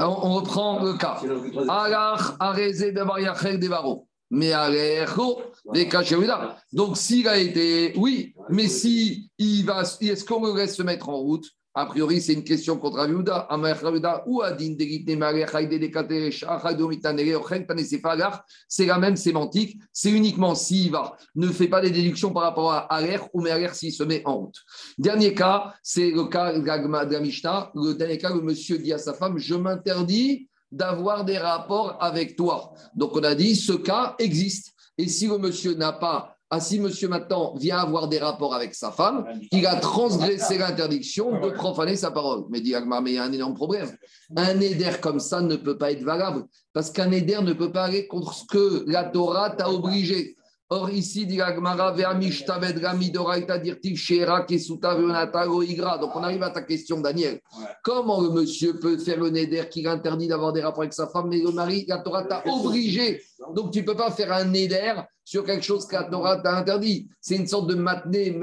on reprend le cas. Mais Donc, s'il a été, oui, mais si il va, est-ce qu'on me laisse se mettre en route? A priori, c'est une question contre Aviouda. ou C'est la même sémantique. C'est uniquement s'il va. Ne fait pas des déductions par rapport à l'air ou mais s'il se met en route. Dernier cas, c'est le cas de la Mishnah. Le dernier cas, le monsieur dit à sa femme Je m'interdis d'avoir des rapports avec toi. Donc, on a dit Ce cas existe. Et si le monsieur n'a pas ah, si monsieur maintenant vient avoir des rapports avec sa femme, il a transgressé l'interdiction de profaner sa parole. Mais dit mais il y a un énorme problème. Un éder comme ça ne peut pas être valable, parce qu'un éder ne peut pas aller contre ce que la Torah t'a obligé. Or, ici, dit Agmara, donc on arrive à ta question, Daniel. Comment le monsieur peut faire le neder qui interdit d'avoir des rapports avec sa femme, mais le mari, la Torah t'a obligé. Donc, tu ne peux pas faire un neder sur quelque chose que la Torah t'a interdit. C'est une sorte de matné,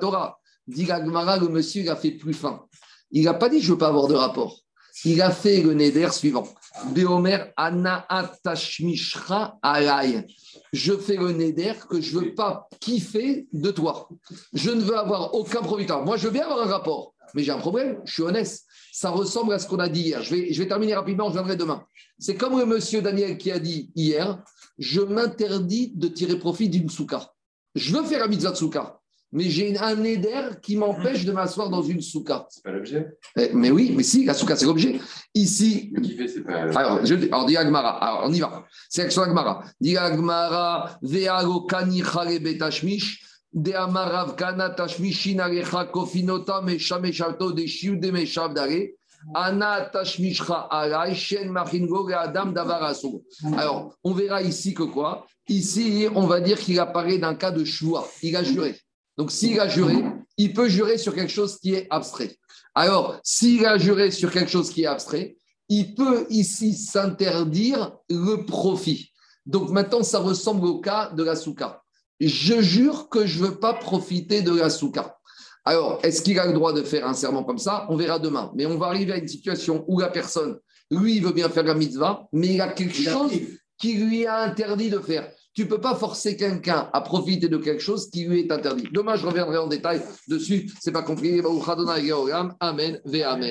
Torah. Dit Agmara, le monsieur, il a fait plus fin. Il n'a pas dit je ne veux pas avoir de rapport. Il a fait le neder suivant. Beomer Anna Atashmishra Alay je fais le neder que je ne veux pas kiffer de toi. Je ne veux avoir aucun profiteur. Moi, je veux bien avoir un rapport, mais j'ai un problème, je suis honnête. Ça ressemble à ce qu'on a dit hier. Je vais, je vais terminer rapidement, je viendrai demain. C'est comme le monsieur Daniel qui a dit hier, je m'interdis de tirer profit d'une souka. Je veux faire un mitzvah de souka mais j'ai un éder qui m'empêche de m'asseoir dans une souka. C'est pas l'objet eh, Mais oui, mais si, la souka, c'est l'objet. Ici. c'est pas. Alors, je, alors, dit Agmara. Alors, on y va. C'est l'action Agmara. Dit Agmara, Veago Kanichare Betashmish. De Amarav Kana Tashmishin Arecha Kofinota Meshameshalto de Shiu de Davarasu. Alors, on verra ici que quoi Ici, on va dire qu'il apparaît d'un cas de choix. Il a juré. Donc, s'il a juré, il peut jurer sur quelque chose qui est abstrait. Alors, s'il a juré sur quelque chose qui est abstrait, il peut ici s'interdire le profit. Donc maintenant, ça ressemble au cas de la souka. Je jure que je ne veux pas profiter de la souka. Alors, est-ce qu'il a le droit de faire un serment comme ça? On verra demain. Mais on va arriver à une situation où la personne, lui, il veut bien faire la mitzvah, mais il a quelque chose qui lui a interdit de faire. Tu ne peux pas forcer quelqu'un à profiter de quelque chose qui lui est interdit. Demain, je reviendrai en détail dessus. Ce n'est pas compliqué. Amen, ve amen.